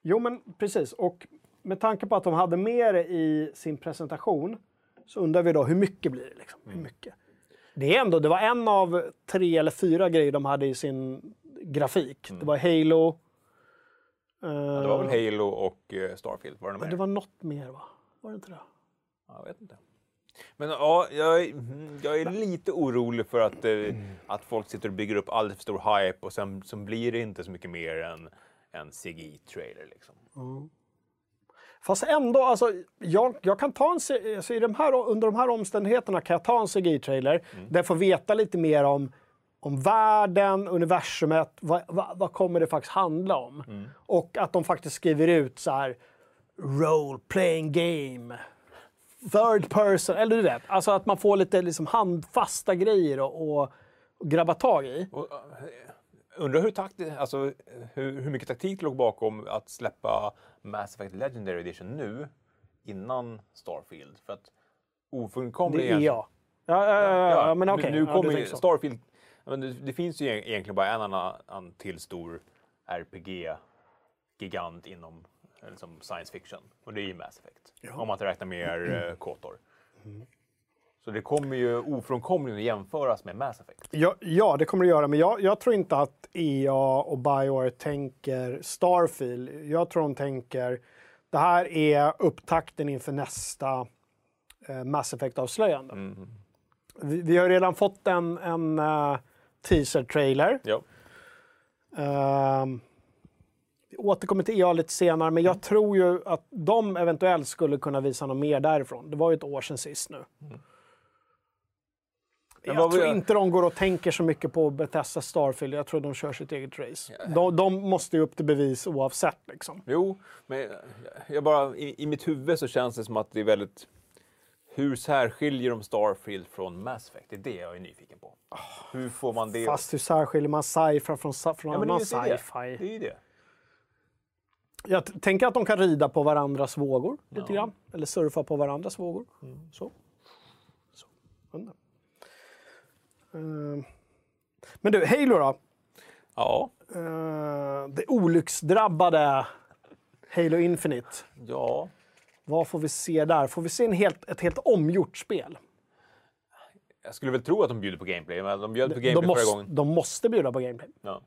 Jo, men precis. Och med tanke på att de hade med det i sin presentation så undrar vi då hur mycket blir det? Liksom? Mm. Hur mycket? Det, är ändå, det var en av tre eller fyra grejer de hade i sin grafik. Det var Halo. eh, Mm. Det var väl Halo och eh, Starfield? Var det något men mer? det var något mer, va? Var det inte det? Jag vet inte. Men ja, jag, är- mm, jag är lite orolig för att, eh, att folk sitter och bygger upp alldeles för stor hype och sen så blir det inte så mycket mer än en CGI-trailer. Liksom. Fast ändå, alltså, jag, jag kan ta en, alltså, i de här, under de här omständigheterna kan jag ta en CGI-trailer där jag får veta lite mer om, om världen, universumet, vad, vad, vad kommer det faktiskt handla om? Och att de faktiskt skriver ut så här role playing game, third person, eller du vet, alltså att man får lite liksom handfasta grejer och, och, och grabba tag i. Och, undrar hur, takt, alltså, hur, hur mycket taktik låg bakom att släppa Mass Effect Legendary Edition nu innan Starfield? För att ofrånkomligen... Det är jag. Ja, ja, ja, ja, men okej. Nu, nu ja, kommer ju. Starfield... ja, Men det, det finns ju e- egentligen bara en annan till stor RPG-gigant inom eh, liksom science fiction. Och det är ju Mass Effect. Om man inte räknar med uh, Kotor. Så det kommer ju ofrånkomligen att jämföras med Mass Effect. Ja, ja, det kommer det göra. Men jag, jag tror inte att EA och Bioware tänker Starfield. Jag tror de tänker det här är upptakten inför nästa eh, Mass Effect-avslöjande. Vi, vi har redan fått en, en uh, teaser-trailer. Ja. Vi återkommer till EA lite senare, men jag tror ju att de eventuellt skulle kunna visa något mer därifrån. Det var ju ett år sedan sist nu. Men Jag tror vi- inte de går och tänker så mycket på Bethesda Starfield. Jag tror de kör sitt eget race. De, de måste ju upp till bevis oavsett. Liksom. Jo, men jag- bara, i, i mitt huvud så känns det som att det är väldigt... Hur särskiljer de Starfield från Mass Effect? Det är det jag är nyfiken på. Hur får man det? Fast hur särskiljer man sci-fi från, från ja, annan sci-fi? Det är ju det. Jag tänker att de kan rida på varandras vågor lite Ja. Mm. grann. Eller surfa på varandras vågor. Så. Så. Undra. Ehm. Men du, Halo då? Ja, Uh, det olycksdrabbade Halo Infinite. ja. Vad får vi se där? Får vi se en helt, ett helt omgjort spel? Jag skulle väl tro att de bjuder på gameplay, men de bjöd på gameplay De förra måste, gången. de måste bjuda på gameplay. Ja.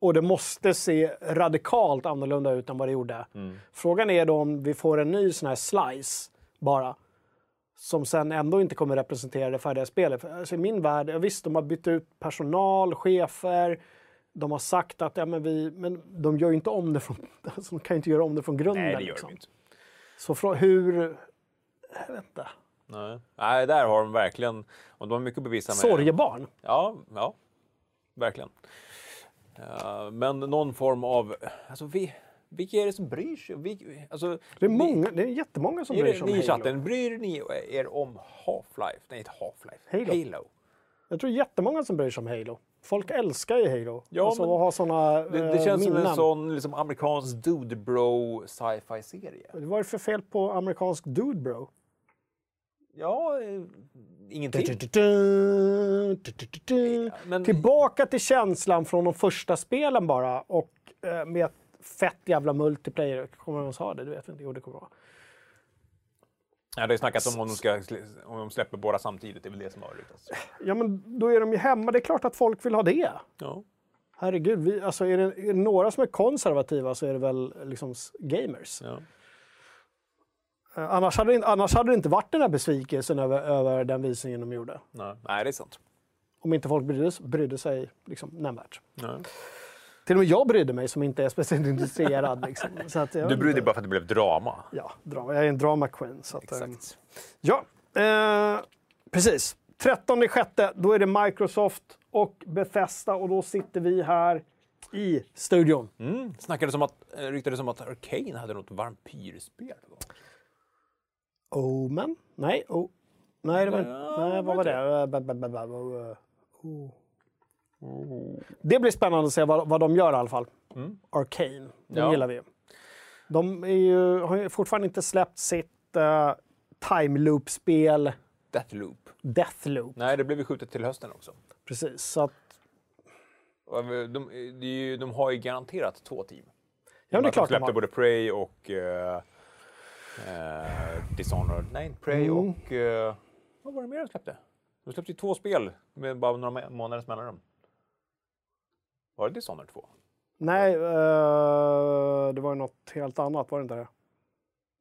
Och det måste se radikalt annorlunda ut än vad det gjorde. Mm. Frågan är då om vi får en ny sån här slice bara. Som sen ändå inte kommer representera det färdiga spelet. Alltså, I min värld, visst de har bytt ut personal, chefer. De har sagt att ja, men vi, men de gör ju inte om det från, <laughs> alltså, de kan ju inte göra om det från grunden. Nej, det gör liksom. de inte. Så frå, hur, jag vet inte. Nej. Nej, där har de verkligen... Och de har mycket att bevisa med... Sorgebarn. Ja, ja. Verkligen. Ja, men någon form av... Alltså, vi, vilka är det som bryr sig? Vi, alltså, Det är, många, det är jättemånga som Är bryr sig om Halo. chatten, bryr ni er om Half-Life? Nej, inte Half-Life. Halo. Halo. Jag tror jättemånga som bryr sig om Halo. Folk älskar ju Halo. Ja, alltså, men ha såna Det, det eh, känns som minnen. en sån liksom, amerikansk dude bro sci-fi serie. Vad är det för fel på amerikansk dude bro? Ja, eh, ingenting. Men- Tillbaka till känslan från de första spelen bara och eh, med fett jävla multiplayer. Kommer de ens ha det? Du vet inte. Jo, det kommer vara. Ja, det är snackat om om de, ska, om de släpper båda samtidigt. Det är väl det som har ryktats. Ja, men då är de ju hemma. Det är klart att folk vill ha det. Ja. Herregud, vi, alltså är, det, är det några som är konservativa så är det väl liksom gamers. Ja. Eh, Annars hade, det annars hade det inte varit den här besvikelsen över, över den visningen de gjorde. Nej. Nej, det är sant. Om inte folk brydde, brydde sig liksom, nämnvärt. Nej. Till och med jag brydde mig som inte är speciellt intresserad. Liksom. <laughs> Så att, jag Du brydde dig bara för att det blev drama. Ja, drama. jag är en drama queen. Så att, eh, Exakt. ja, eh, precis. 13 sjätte, då är det Microsoft och Bethesda och då sitter vi här i studion. Mm. Snackades om att, eh, ryktades om att Arcane hade något vampyrspel. Omen? Nej, oh. nej, det var Nej, vad var det? Det blir spännande att se vad, vad de gör i alla fall. Arcane, de Ja. gillar vi. De ju, har ju fortfarande inte släppt sitt uh, time loop-spel Deathloop. Deathloop. Nej, det blev ju skjutet till hösten också. Precis, så att, Och De, är ju, de har ju garanterat två team. ja, det är klart de de släppte både Prey och uh, Dishonored. Nej, Prey Mm. och... eh, vad var det mer de släppte? De släppte ju två spel med bara några må- månaders mellanrum. Var det Dishonored 2? Nej, eh, det var ju något helt annat, var det inte det?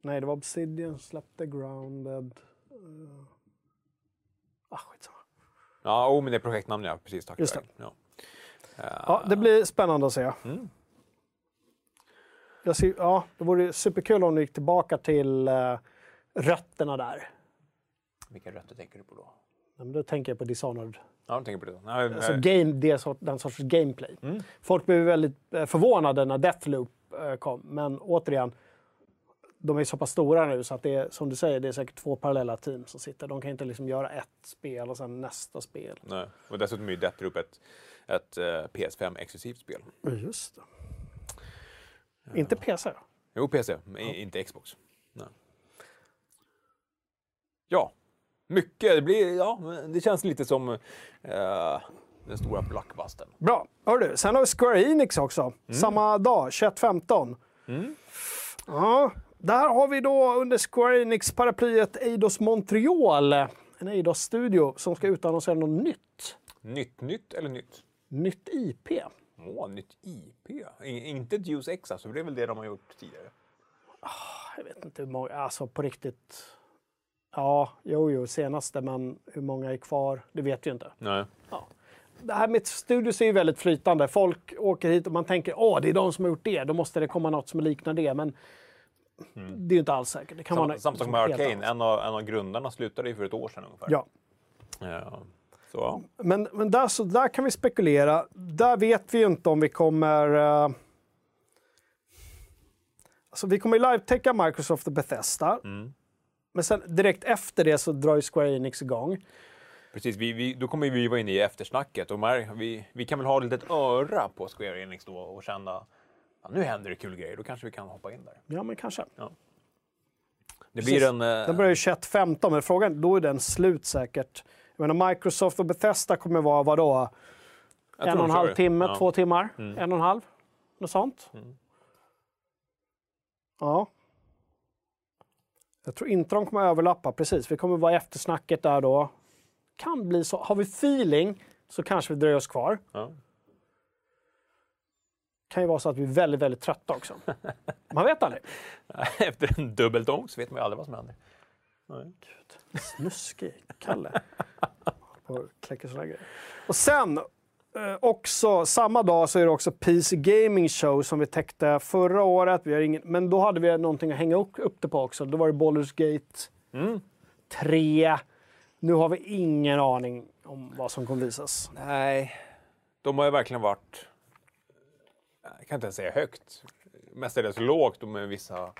Nej, det var Obsidian släppte Grounded. Uh, ah, skitsamma. Ja, oh, men det är projektnamn ja. Precis, tack. Just det. Ja. Ja, det blir spännande att se. Mm. Jag ser, ja, det vore superkul om du gick tillbaka till uh, rötterna där. Vilka rötter tänker du på då? Ja, men då tänker jag på Dishonored. Ja, de tänker på det. Nej, Alltså game, det, sort- den sortens gameplay. Mm. Folk blev väldigt eh, förvånade när Deathloop eh, kom. Men återigen, de är så pass stora nu så att det är, som du säger, det är säkert två parallella team som sitter. De kan inte liksom göra ett spel och sen nästa spel. nej. Och dessutom är ju Deathloop ett, ett eh, PS5-exklusivt spel. Just det. Inte PC. Jo, PC, men i- inte Xbox. Nej. Ja, mycket. Det, blir, ja, det känns lite som eh, den stora blockbustern. Bra. Hör du, sen har vi Square Enix också. Samma dag, 21.15. Mm. Ja, där har vi då under Square Enix-paraplyet Eidos Montreal. En Eidos-studio som ska utannonsera något nytt. Nytt, nytt eller nytt? Nytt IP. Åh, nytt IP. I, inte Deus Ex alltså, för det är väl det de har gjort tidigare. Jag vet inte hur många, alltså på riktigt. Ja, jo, jo, senaste, men hur många är kvar? Det vet vi inte. Nej. Det här med studios är ju väldigt flytande. Folk åker hit och man tänker åh, det är de som har gjort det. Då måste det komma något som liknar det. Men det är ju inte alls säkert. Det kan Sam, vara samma sak med Arcane. En av, en av grundarna slutade ju för ett år sedan ungefär. Ja, Ja. Så, ja. men, men där, så där kan vi spekulera. Där vet vi ju inte om vi kommer... Uh... Alltså, vi kommer ju live-täcka Microsoft och Bethesda. Mm. Men sen direkt efter det så drar ju Square Enix igång. Precis, vi, vi, då kommer vi vara inne i eftersnacket och Mar- vi, vi kan väl ha ett litet öra på Square Enix då och känna ja, nu händer det kul grejer. Då kanske vi kan hoppa in där. Ja, men kanske. Det Precis. blir en... eh, Den börjar ju 21.15, men frågan då är den slut säkert. Jag menar, Microsoft och Bethesda kommer vara vadå? jag En och en halv timme, Ja. två timmar? Mm. En och en halv? Något sånt? Mm. Ja. Jag tror inte de kommer överlappa, precis. Vi kommer vara i eftersnacket där då. Kan bli så. Har vi feeling så kanske vi dröjer oss kvar. Ja. Kan ju vara så att vi är väldigt, väldigt trötta också. <laughs> Man vet aldrig. <laughs> Efter en dubbeltång så vet man ju aldrig vad som händer. Nej. Snuskig Kalle. Och kläcker såna grejer. Och sen också samma dag så är det också PC Gaming Show som vi täckte förra året. Vi har ingen, men då hade vi någonting att hänga upp, upp det på också. Då var det Baldur's Gate Mm. 3. Nu har vi ingen aning om vad som kommer visas. Nej, de har ju verkligen varit, jag kan inte ens säga högt, mestadels lågt och med vissa,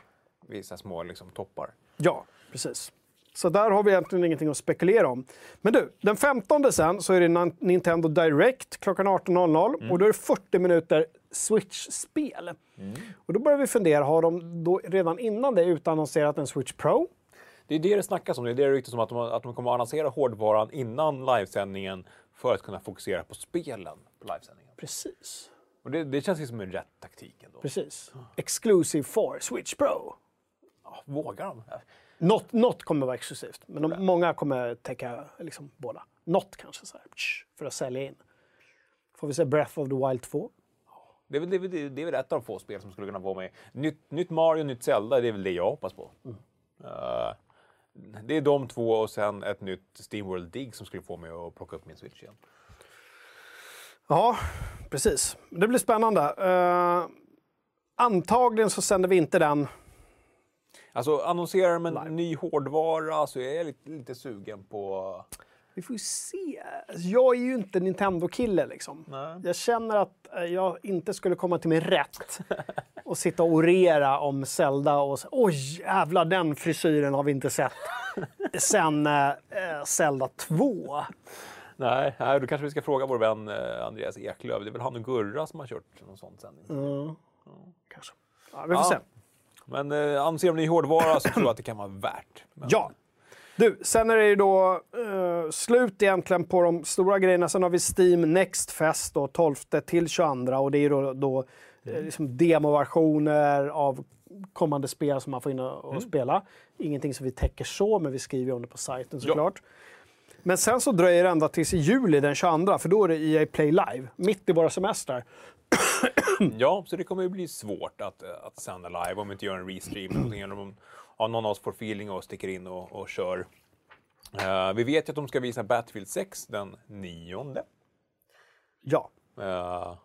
vissa små liksom, toppar. Ja, precis. Så där har vi egentligen ingenting att spekulera om. Men du, den 15 sen så är det Nintendo Direct klockan 18.00 och då är det 40 minuter Switch-spel. Och då börjar vi fundera, har de då redan innan det utannonserat en Switch Pro? Det är det det snackas om. Det är det ryktas om att de, att de kommer att annonsera hårdvaran innan livesändningen för att kunna fokusera på spelen på livesändningen. Precis. Och det, det känns som en rätt taktik ändå. Precis. Exclusive for Switch Pro. Ja, vågar de? Något, något kommer vara exklusivt, men de, många kommer täcka liksom, båda. Något kanske, så här, för att sälja in. Får vi se Breath of the Wild 2? Det är, väl, det, är väl, det är väl ett av de få spel som skulle kunna vara med. Nytt, nytt Mario, nytt Zelda, det är väl det jag hoppas på. Eh, det är de två och sen ett nytt Steamworld Dig som skulle få mig att plocka upp min Switch igen. Ja, precis. Det blir spännande. Eh, antagligen så sänder vi inte den. Alltså annonserar de en ny hårdvara så är jag lite, lite sugen på... Vi får ju se. Jag är ju inte Nintendo-kille liksom. Nej. Jag känner att eh, jag inte skulle komma till min rätt <laughs> och sitta och orera om Zelda och oj jävlar den frisyren har vi inte sett sen eh, eh, Zelda 2. Nej, nej, då kanske vi ska fråga vår vän eh, Andreas Eklöf. Det är väl han och Gurra som har kört någon sån sändning. Kanske. Ja, vi får Ja. se. Men eh, annonserar de ny hårdvara så tror jag att det kan vara värt. Men, Ja. Du, sen är det ju då eh, slut egentligen på de stora grejerna. Sen har vi Steam Next Fest då, 12 till 22 och det är då, då eh, liksom demoversioner av kommande spel som man får in och, och spela. Ingenting som vi täcker så, men vi skriver om det på sajten såklart. Men sen så dröjer det ända tills i juli den 22, för då är det EA Play Live, mitt i våra semestrar. Ja, så det kommer ju bli svårt att, eh, att sända live om vi inte gör en restream. eller om ja, någon av oss får feeling och sticker in och, och kör. Eh, vi vet ju att de ska visa Battlefield 6 den 9. Ja. Eh,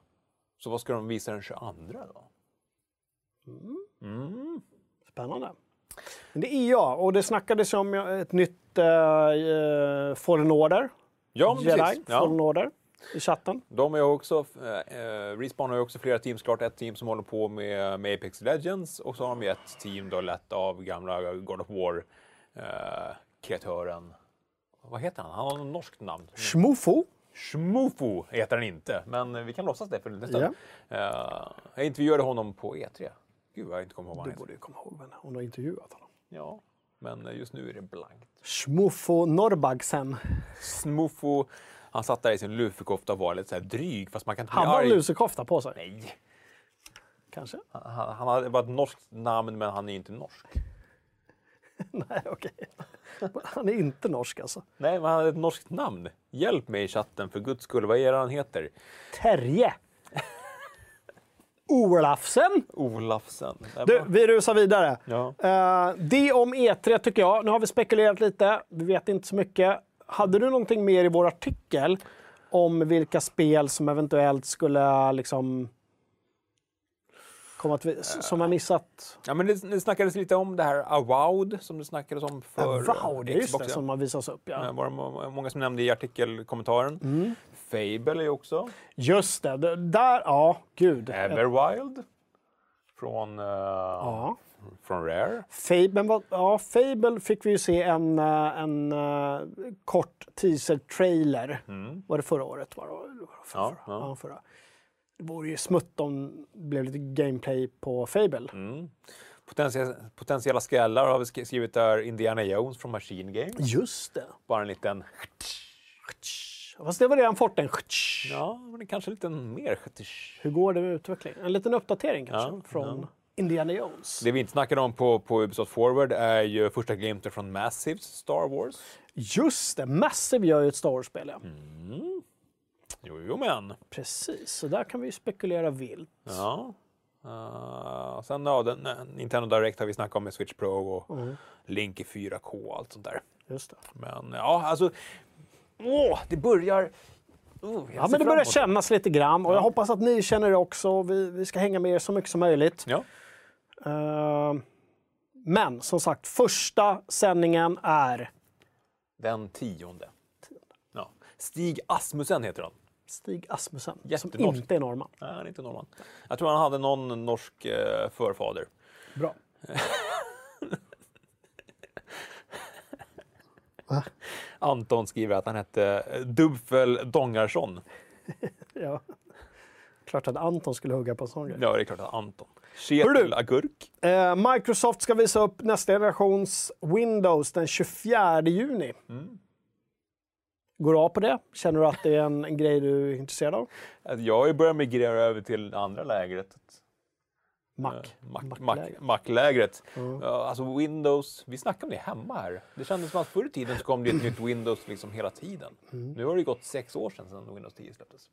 så vad ska de visa den 22 då? Spännande. Men det är EA och det snackades om ett nytt uh, Fallen Order. Ja, Jedi, precis. Fallen Ja. Order i chatten. De är ju också, eh, eh, Respawn har ju också flera teams, klart ett team som håller på med, med Apex Legends och så har de ett team då lett av gamla God of War eh, kreatören. Vad heter han? Han har något norskt namn. Shmufo. Shmufo heter han inte, men vi kan låtsas det för en liten stund. Eh, jag intervjuade honom på E3. Gud, vad jag inte kommer ihåg vad han Du borde ju komma ihåg vem hon har intervjuat honom. Ja, men just nu är det blankt. Shmufo Norbagsen. Smufo, han satt där i sin lufikofta och var lite så här dryg, fast man kan Han har en lusekofta på sig. Nej, Kanske? han, han hade bara ett norskt namn, men han är inte norsk. <laughs> Nej, okej. Han är inte norsk alltså. Nej, men han hade ett norskt namn. Hjälp mig i chatten för guds skull. Vad är det han heter? Terje. Olafsen. Olafsen. Du, vi rusar vidare. Ja. Eh, det om E3 tycker jag. Nu har vi spekulerat lite. Vi vet inte så mycket. Hade du någonting mer i vår artikel om vilka spel som eventuellt skulle liksom komma till, som har missat? Ja, men det, det snackades lite om det här Avowed som det snackades om för det är just Xbox. det som har visats upp. Ja. Det var det må- många som nämnde i artikelkommentaren. Mm. Fable är också. Just det, där, ja, gud. Everwild. Från, eh, Ja. Från Rare. Fable, ja, Fable fick vi ju se en, eh, en eh, kort teaser-trailer. Var det förra året? Var det, var det förra, Ja, förra? ja. Ja, förra. Det vore ju smutt om det blev lite gameplay på Fable. Mm. Potentiella, potentiella skallar har vi sk- skrivit där Indiana Jones från Machine Games. Just det. Bara en liten... Fast det var redan fått en Ja, men kanske lite mer... Hur går det med utvecklingen? En liten uppdatering kanske Ja, från Indiana Jones. Det vi inte snackade om på, på Ubisoft Forward är ju första glimten från Massives Star Wars. Just det, Massive gör ju ett Star Wars-spel. Ja. Mm. Jo, jo men. Precis, så där kan vi ju spekulera vilt. Ja. Uh, sen ja, den, eh, Nintendo Direct har vi snackat om med Switch Pro och Link i 4K och allt sånt där. Just det. Men ja, alltså... Åh, det börjar... Oh, Ja, men det börjar kännas lite grann och jag hoppas att ni känner det också. Vi, vi ska hänga med er så mycket som möjligt. Ja. Eh, men som sagt, första sändningen är Den tionde. Ja. Stig Asmussen heter han. Stig Asmussen, som inte är norrman. Nej, han är inte norrman. Jag tror han hade någon norsk eh, förfader. Bra. <laughs> Anton skriver att han hette eh, Dubfel Dongarsson. <laughs> Ja. Klart att Anton skulle hugga på en sån grej. Ja, det är klart att Anton. Hörru Kjetil du. Agurk. Eh, Microsoft ska visa upp nästa generations Windows den 24 juni. Mm. Går du av på det? Känner du att det är en, grej du är intresserad av? Jag har ju börjat migrera över till det andra lägret. Mac. Eh, Mac, Mac. Mac-lägret. Ja, alltså Windows, vi snackade om det hemma här. Det kändes som att förr i tiden så kom det ett nytt Windows liksom hela tiden. Mm. Nu har det gått sex år sedan, sedan Windows 10 släpptes.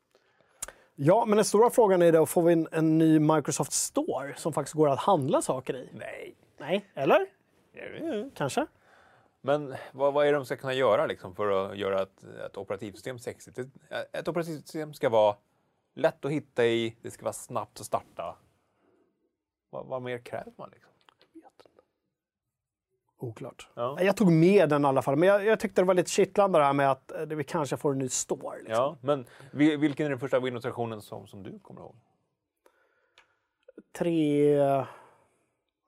Ja, men den stora frågan är då, får vi en, en ny Microsoft Store som faktiskt går att handla saker i? Nej. Nej, eller? Kanske? Men vad, vad är det de ska kunna göra liksom för att göra ett, ett operativsystem sexigt? Ett, ett operativsystem ska vara lätt att hitta i, det ska vara snabbt att starta. Vad, vad mer kräver man? Liksom? Oklart. Ja. Jag tog med den i alla fall, men jag, jag tyckte det var lite kittlande det här med att eh, vi kanske får en ny store. Liksom. Ja, men vi- vilken är den första Windows-versionen som, som du kommer ihåg? Tre... Vad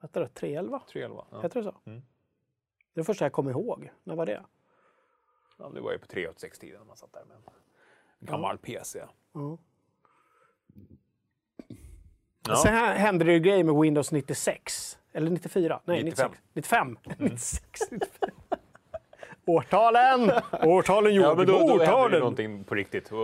heter det? 311? 311? Ja. Heter det så? Mm. Det är det första jag kommer ihåg. När var det? ja, det var ju på 386-tiden man satt där med en gammal PC. Ja. Ja. Sen här hände det ju grejer med Windows 96. Eller 94? Nej, 95. 96. 95. 96. 95. Årtalen! Årtalen Ja, gjorde men då, då hände det årtalen! någonting på riktigt. Eh,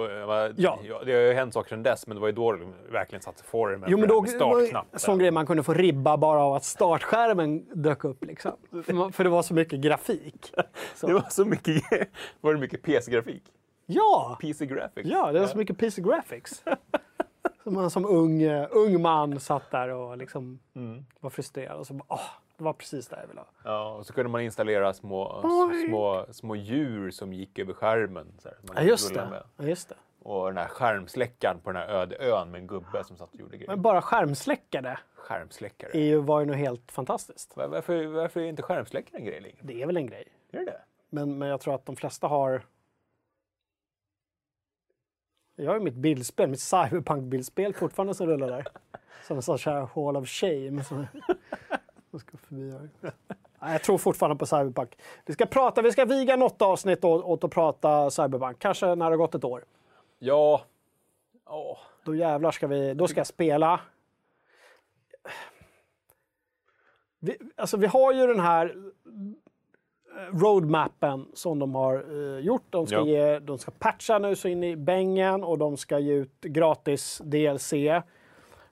Ja. Det har ju hänt saker sedan dess, men det var ju då det verkligen satte formen Jo, men då med startknappen. en sån grej man kunde få ribba bara av att startskärmen dök upp. Liksom. För, det var så mycket grafik. Det var så mycket, <laughs> <laughs> var det mycket PC-grafik? Ja! PC graphics? Ja, det var så mycket PC graphics. <laughs> Som man som ung, eh, ung man satt där och liksom Mm. var frustrerad. Och så bara, åh, det var precis det jag ville ha. Ja, och så kunde man installera små, små, små djur som gick över skärmen. Så här, Ja, kunde just det. med. Ja, just det. Och den här skärmsläckaren på den här öde ön med en gubbe som satt och gjorde grejer. Men bara skärmsläckare Skärmsläckare. är ju, var ju något helt fantastiskt. Var- Varför, varför är inte skärmsläckare en grej längre? Det är väl en grej. Är det det? Men, men jag tror att de flesta har... Jag har mitt bildspel, mitt cyberpunk-bildspel fortfarande som rullar där. Som en här Hall of Shame. Som som ska förbi här. Jag tror fortfarande på cyberpunk. Vi ska, prata, vi ska viga något avsnitt åt, att prata cyberpunk. Kanske när det har gått ett år. Ja. Åh. Då jävlar ska vi, då ska jag spela. Vi, alltså vi har ju den här roadmappen som de har eh, gjort. De ska, Ja. ge, de ska patcha nu så in i bängen och de ska ge ut gratis DLC.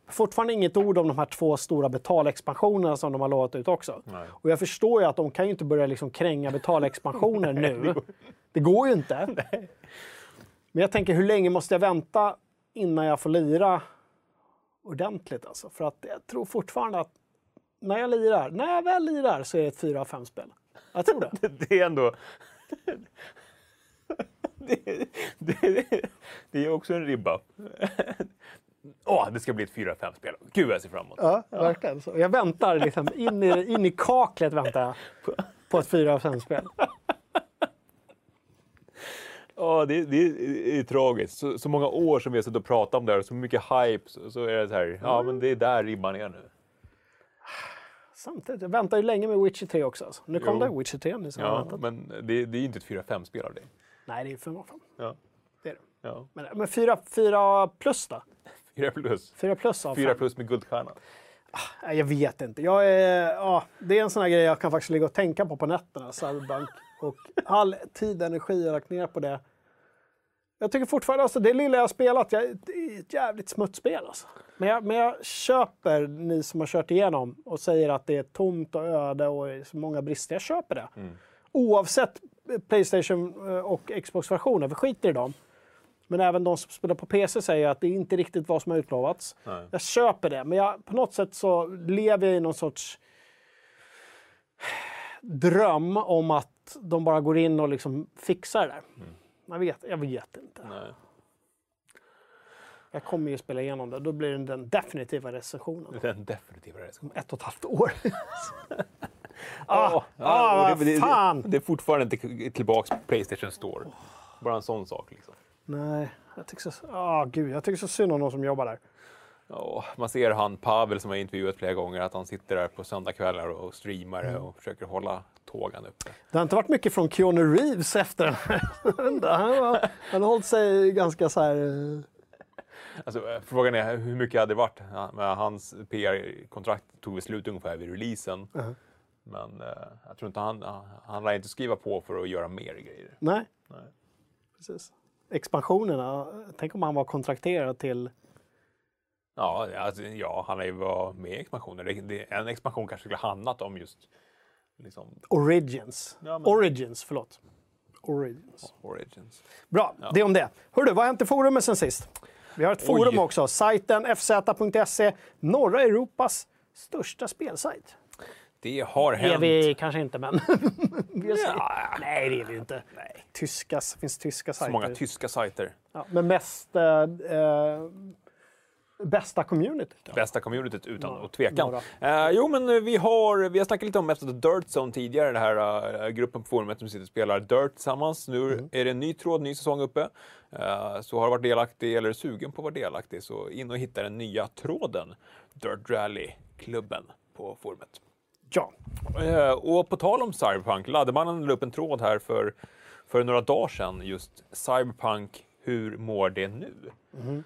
Fortfarande inget ord om de här två stora betalexpansionerna som de har lovat ut också. Nej. Och jag förstår ju att de kan ju inte börja liksom kränga betalexpansioner <laughs> nu. Det går ju inte. Men jag tänker, hur länge måste jag vänta innan jag får lira ordentligt alltså. För att jag tror fortfarande att när jag lirar, när jag väl lirar så är det ett 4 av 5 spel. Jag tror det. <laughs> Det är ändå... <laughs> Det, det, det är också en ribba. <laughs> Åh, det ska bli ett 4-5-spel. Gud, jag ser fram emot Ja, verkligen. Så jag väntar liksom, in i, in i kaklet väntar jag på ett 4 av 5 spel. Ja, det, det, är, det är tragiskt. Så, så många år som vi har suttit och pratat om det här, så mycket hype, så, så är det så här, ja men det är där ribban är nu. Samtidigt, jag väntar ju länge med Witcher 3 också. Alltså. Nu kom Jo. det Witcher 3 nu som Ja, väntat. men det, det är ju inte ett 4-5-spel av det. Nej, det är 5 av 5. Ja. Det är det. Ja. Men, men 4, 4 plus då? <laughs> 4 plus. 4 plus av 4 5? plus med guldstjärna. Nej, jag vet inte. Jag är, ja, det är en sån här grej jag kan faktiskt ligga och tänka på på nätterna, Cyberbank. Och all tid och energi jag lagt ner på det. Jag tycker fortfarande, alltså det lilla jag har spelat, jag, det är ett jävligt smutsspel alltså. Men jag, men jag köper ni som har kört igenom och säger att det är tomt och öde och så många brister. Jag köper det. Oavsett Playstation eh, och Xbox-versioner, vi skiter i dem. Men även de som spelar på PC säger att det är inte riktigt vad som har utlovats. Nej. Jag köper det, men jag, på något sätt så lever jag i någon sorts dröm om att de bara går in och liksom fixar det där. Jag, vet, jag vet inte. Nej. Jag kommer ju spela igenom det. Då blir det den definitiva recensionen. Den definitiva recensionen. Om ett och ett halvt år. <laughs> Ah, ah, och vad det, fan! det, det är fortfarande inte tillbaka på Playstation Store. Bara en sån sak. Liksom. Nej, jag tycker så, ah, gud, jag tycker så synd om de som jobbar där. Ja, man ser han Pavel som har intervjuat flera gånger att han sitter där på söndagskvällar och streamar det och försöker hålla tågan uppe. Det har inte varit mycket från Keanu Reeves efter den här. han, har, han har hållit sig ganska så här... eh, Alltså, eh, frågan är hur mycket hade det varit? Hans PR-kontrakt tog slut ungefär vid releasen. Uh-huh. Men eh, jag tror inte han, han lär inte skriva på för att göra mer grejer. Nej, Nej. precis. Expansionerna, tänk om han var kontrakterad till... Ja, alltså, ja, han är ju med i expansioner. En expansion kanske skulle handlat om just liksom, Origins. Ja, men- Origins, förlåt. Origins. Origins. Bra, det om det. Hörru, vad har hänt i forumet sen sist? Vi har ett Oj. forum också. Sajten fz.se, norra Europas största spelsajt. Det har Det är hänt. vi kanske inte, men... <laughs> Ja. Nej, det är vi inte. Tyska, finns tyska Så sajter. många tyska sajter. ja, men mest... Eh, bästa community. Bästa communityt utan Några. och tvekan. Eh, jo, men eh, vi har, vi har snackat lite om efter Dirt Zone tidigare, den här eh, gruppen på forumet som sitter och spelar Dirt tillsammans. Nu Mm. är det en ny tråd, ny säsong uppe. Eh, så har du varit delaktig eller är sugen på att vara delaktig så in och hitta den nya tråden Dirt Rally-klubben på forumet. Ja. Eh, och på tal om Cyberpunk, Laddemannen la upp en tråd här för, för några dagar sedan just Cyberpunk, hur mår det nu?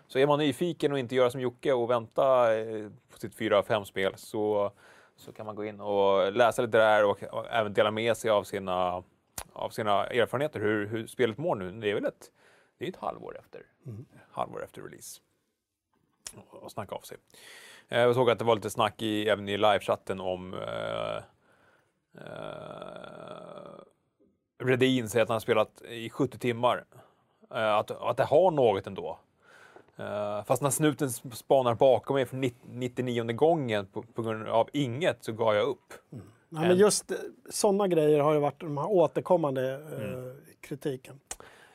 Så är man nyfiken och inte göra som Jocke och vänta eh, på sitt 4-5-spel så, så kan man gå in och läsa lite där och, och även dela med sig av sina, av sina erfarenheter hur, hur spelet mår nu. Det är väl ett, det är ett halvår efter, halvår efter release och, och snacka av sig. Eh, Jag såg att det var lite snack i, även i livechatten om eh, eh, Redin säger att han har spelat i 70 timmar. Eh, att, att det har något ändå. Eh, fast när snuten spanar bakom mig för 99 gången på, på grund av inget så gav jag upp. Ja, men just sådana grejer har ju varit de här återkommande eh, kritiken.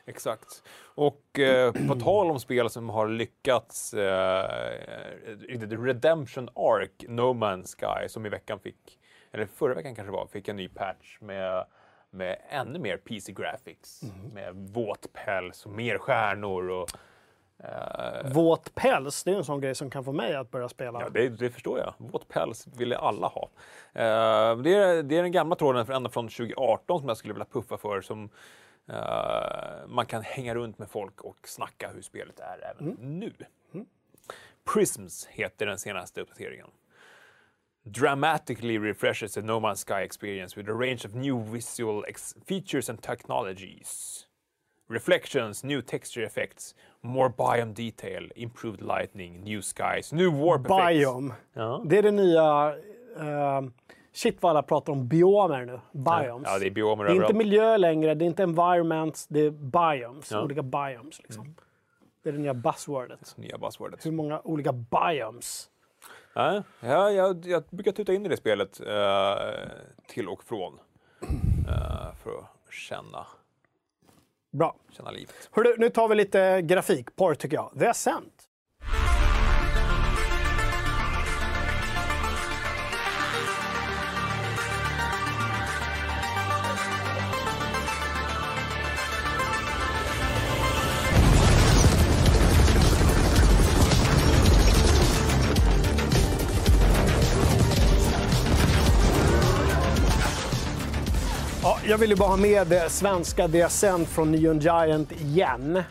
Exakt. Och eh, på tal om spel som har lyckats, eh, Redemption Arc, No Man's Sky, som i veckan fick, eller förra veckan kanske var, fick en ny patch med, med ännu mer PC graphics. Med våt päls och mer stjärnor och eh, Våt päls, det är en sån grej som kan få mig att börja spela. Ja, det, det förstår jag. Våt päls ville alla ha. Eh, det, är, det är den gamla tråden ända från 2018 som jag skulle vilja puffa för. Som eh, man kan hänga runt med folk och snacka hur spelet är även nu. Prisms heter den senaste uppdateringen. Dramatically refreshes the No Man's Sky experience with a range of new visual features and technologies. Reflections, new texture effects, more biome detail, improved lighting, new skies, new warp effects. Biome. Ja. Det är det nya... Eh, shit vad alla pratar om biomer nu. Biomes. Ja, det är biomer Det är inte miljö längre, det är inte environments, det är biomes. Ja. Olika biomes liksom. Det är det nya buzzwordet. Nya buzzwordet. Hur många olika biomes? Ja, ja, jag, jag brukar tuta in i det spelet eh, till och från. Eh, för att känna, Bra. känna livet. Hörru, nu tar vi lite grafikporr tycker jag. The Ascent. Jag vill ju bara ha med det svenska Ascent från Neon Giant igen.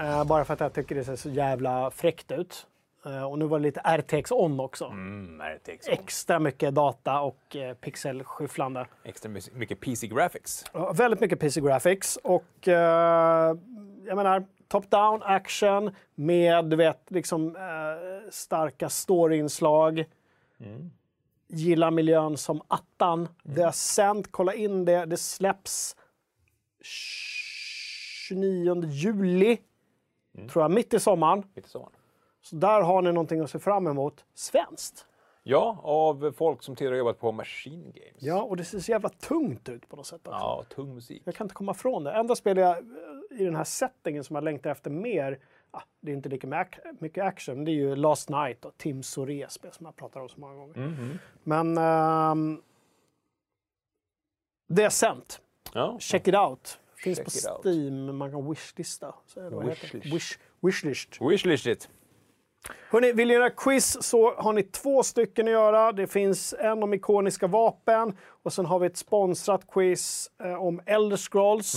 Eh, bara för att jag tycker det ser så jävla fräckt ut. Eh, och nu var det lite RTX on också. Mm, RTX. Extra mycket data och eh, pixelskyfflande. Extra my- mycket PC graphics. Ja, väldigt mycket PC graphics och eh, jag menar top-down action med du vet liksom eh, starka storyinslag. Gillar miljön som attan. The Ascent, kolla in det. Det släpps 29 juli, tror jag, mitt i sommaren. Lite så. Så där har ni någonting att se fram emot. Svenskt. Ja, av folk som tidigare jobbat på Machine Games. Ja, och det ser så jävla tungt ut på något sätt också. Ja, tung musik. Jag kan inte komma ifrån det. Enda spel jag eh, i den här settingen som jag längtar efter mer, ah, det är inte lika mycket action, det är ju Last Night och Tim Soré spel som jag pratar om så många gånger. Mhm. Men um, The Ascent, Ja. check it out. Finns Check på it out. Steam, man kan wishlista. Är det, det? Wishlist. Wish, wishlist. Wishlist it. Hörrni, vill ni göra quiz så har ni två stycken att göra. Det finns en om ikoniska vapen och sen har vi ett sponsrat quiz eh, om Elder Scrolls.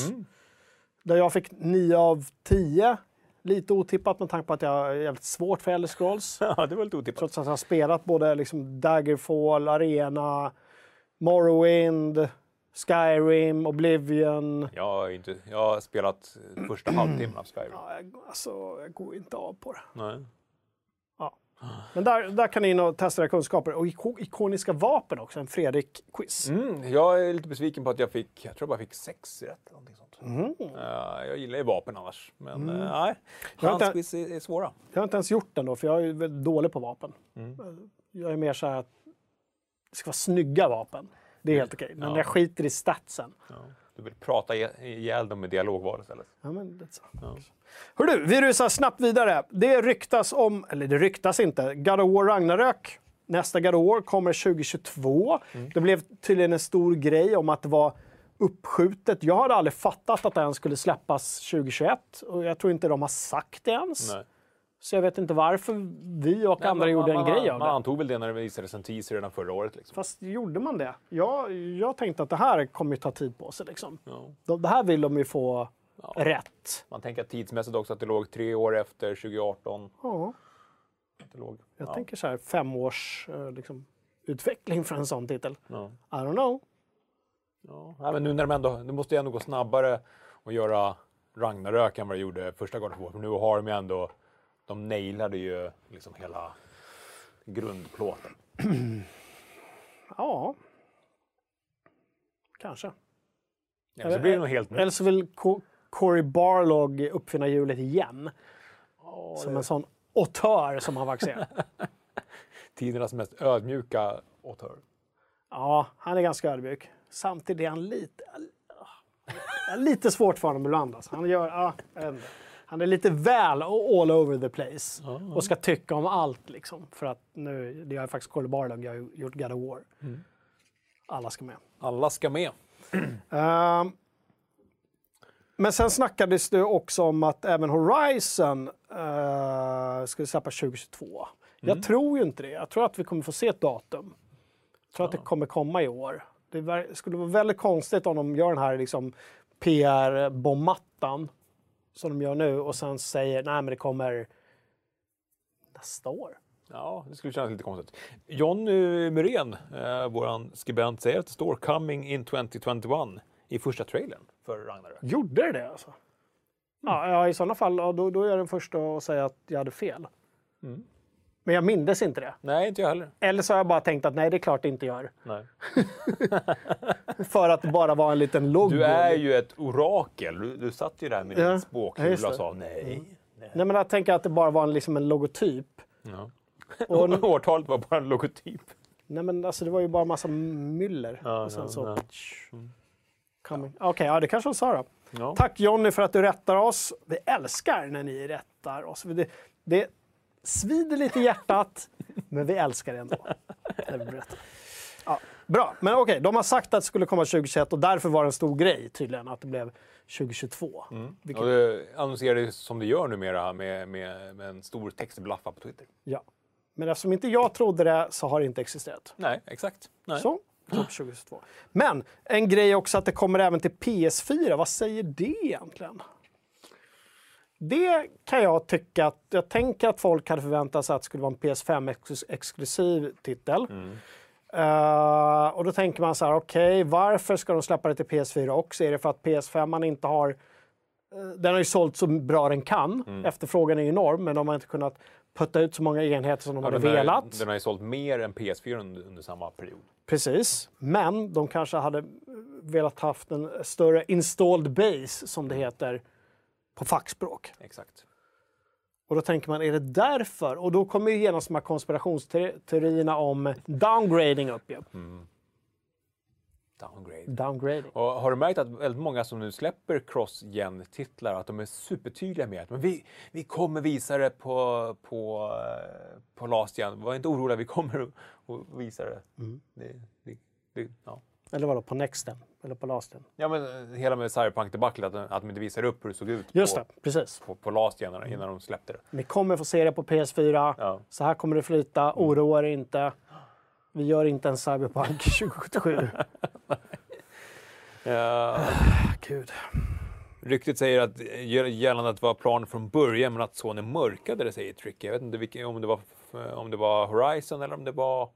Där jag fick 9 av 10. Lite otippat med tanke på att jag har jävligt svårt för Elder Scrolls. <laughs> Ja, det var lite otippat. Trots att jag har spelat både liksom Daggerfall, Arena, Morrowind, Skyrim, Oblivion. Jag inte, jag har spelat första halvtimmen av Skyrim. Ja, jag, alltså, jag går inte av på det. Nej. Men där, där kan ni in och testa era kunskaper. Och iko- ikoniska vapen också, en Fredrik-quiz. Mm, jag är lite besviken på att jag fick, jag tror jag bara fick sex rätt. Någonting sånt. Mhm. Eh, jag gillar ju vapen annars, men eh, nej. Jag har inte- Hans quiz är, är svåra. Jag har inte ens gjort den då, för jag är väldigt dålig på vapen. Mm. Jag är mer så här att det ska vara snygga vapen. Det är helt okej. Men Ja. jag skiter i statsen. Ja. Du vill prata ihjäl- dem med dialogval istället. Ja, men det är så. Ja. Hör du, vi rusar snabbt vidare. Det ryktas om, eller det ryktas inte, God of War Ragnarök. Nästa God of War kommer 2022. Mm. Det blev tydligen en stor grej om att det var uppskjutet. Jag hade aldrig fattat att den skulle släppas 2021 och jag tror inte de har sagt det ens. Nej. Så jag vet inte varför vi och andra man, gjorde en man, grej man, av man det. antog väl det när det visades en teaser redan förra året. Liksom. Fast gjorde man det? Jag, jag tänkte att det här kommer ju ta tid på sig. Liksom. Ja. De- Det här vill de ju få rätt. Man tänker att tidsmässigt också att det låg tre år efter 2018. Ja, det låg. jag ja. tänker så här fem års eh, liksom, utveckling för en sån titel. Ja. I don't know. Ja. Nej, men nu när de ändå, det måste ju ändå gå snabbare att göra Ragnarök än vad det gjorde första War. För nu har de ju ändå, de nailade ju liksom hela grundplåten. <clears throat> Ja. Kanske. Ja, så blir det nog helt nytt. Eller så vill Co- Cory Barlog uppfinna hjulet igen. som en sån auteur som han faktiskt är. <laughs> Tidernas mest ödmjuka auteur. Ja, han är ganska ödmjuk. Samtidigt är han lite... Lite svårt för honom ibland. Alltså. Han, gör, ja, jag vet inte. Han är lite väl all over the place och ska tycka om allt. Liksom. För att nu, det är faktiskt Cory Barlog, jag har gjort God of War. Alla ska med. Alla ska med. <clears throat> Ehm, men sen snackades det också om att även Horizon uh, skulle släppas 2022. Jag tror ju inte det. Jag tror att vi kommer få se ett datum. Jag tror att det kommer komma i år. Det skulle vara väldigt konstigt om de gör den här liksom, PR-bommattan som de gör nu och sen säger nej men det kommer nästa år. Ja, det skulle kännas lite konstigt. John Muren, eh, våran skribent, säger att det står “Coming in 2021” i första trailern för Ragnarök. Gjorde det det alltså? Ja, ja, i sådana fall ja, då, då är jag den första att säga att jag hade fel. Men jag mindes inte det. Nej, inte jag heller. Eller så har jag bara tänkt att nej, det är klart det inte gör. Nej. <laughs> För att det bara var en liten logo. Du är ju ett orakel. Du, du satt ju där med Ja, din spåkula och sa nej, nej. Nej, men jag tänker att det bara var en, liksom en logotyp. Ja. Och, <laughs> Årtalet var bara en logotyp. nej, men alltså, det var ju bara massa myller. Ja, och sen ja, så... ja. Coming. Okej, ja, det kanske de sa då. Ja. Tack Jonny för att du rättar oss. Vi älskar när ni rättar oss. Det, det svider lite i hjärtat, men vi älskar det ändå. Ja, bra, men okej, de har sagt att det skulle komma 2021 och därför var det en stor grej tydligen att det blev 2022. Vilket, Och det annonserar som det gör numera med, med, med en stor textblaffa på Twitter. ja. Men eftersom inte jag trodde det så har det inte existerat. Nej, exakt. Nej. Så 2022. Men en grej också att det kommer även till PS4. Vad säger det egentligen? Det kan jag tycka att, jag tänker att folk hade förväntat sig att det skulle vara en PS5-exklusiv titel. Eh, och då tänker man så här, okej, varför ska de släppa det till PS4 också? Är det för att PS5 man inte har... eh, den har ju sålt så bra den kan. Efterfrågan är enorm, men de har inte kunnat putta ut så många enheter som de Ja, hade den, har, velat. den har ju sålt mer än PS4 under, under samma period. Precis, men de kanske hade velat haft en större installed base, som det heter på fackspråk. Exakt. Och då tänker man, är det därför? Och då kommer ju genast de här konspirationsteorierna om downgrading upp ju. Downgrade. Downgrading. Och har du märkt att väldigt många som nu släpper cross-gen-titlar, att de är supertydliga med att men vi, vi kommer visa det på, på, på last gen. Var inte oroliga, vi kommer att visa det. det, det, det ja. Eller vadå, på nexten? Eller på lasten? ja, men eh, hela med Cyberpunk-debaclet, att, att de inte visar upp hur det såg ut Just på, det, precis. på, på last gen innan, innan de släppte det. Ni kommer få se det på PS4. Ja. Så här kommer det flyta, oroa er inte. Vi gör inte en Cyberpunk <laughs> 2077. <laughs> Ja, <sighs> Gud. Ryktet säger att gällande att det var planen från början men att Sony mörkade det, säger Tricky. Jag vet inte vilken, om, det var, om det var Horizon eller om det var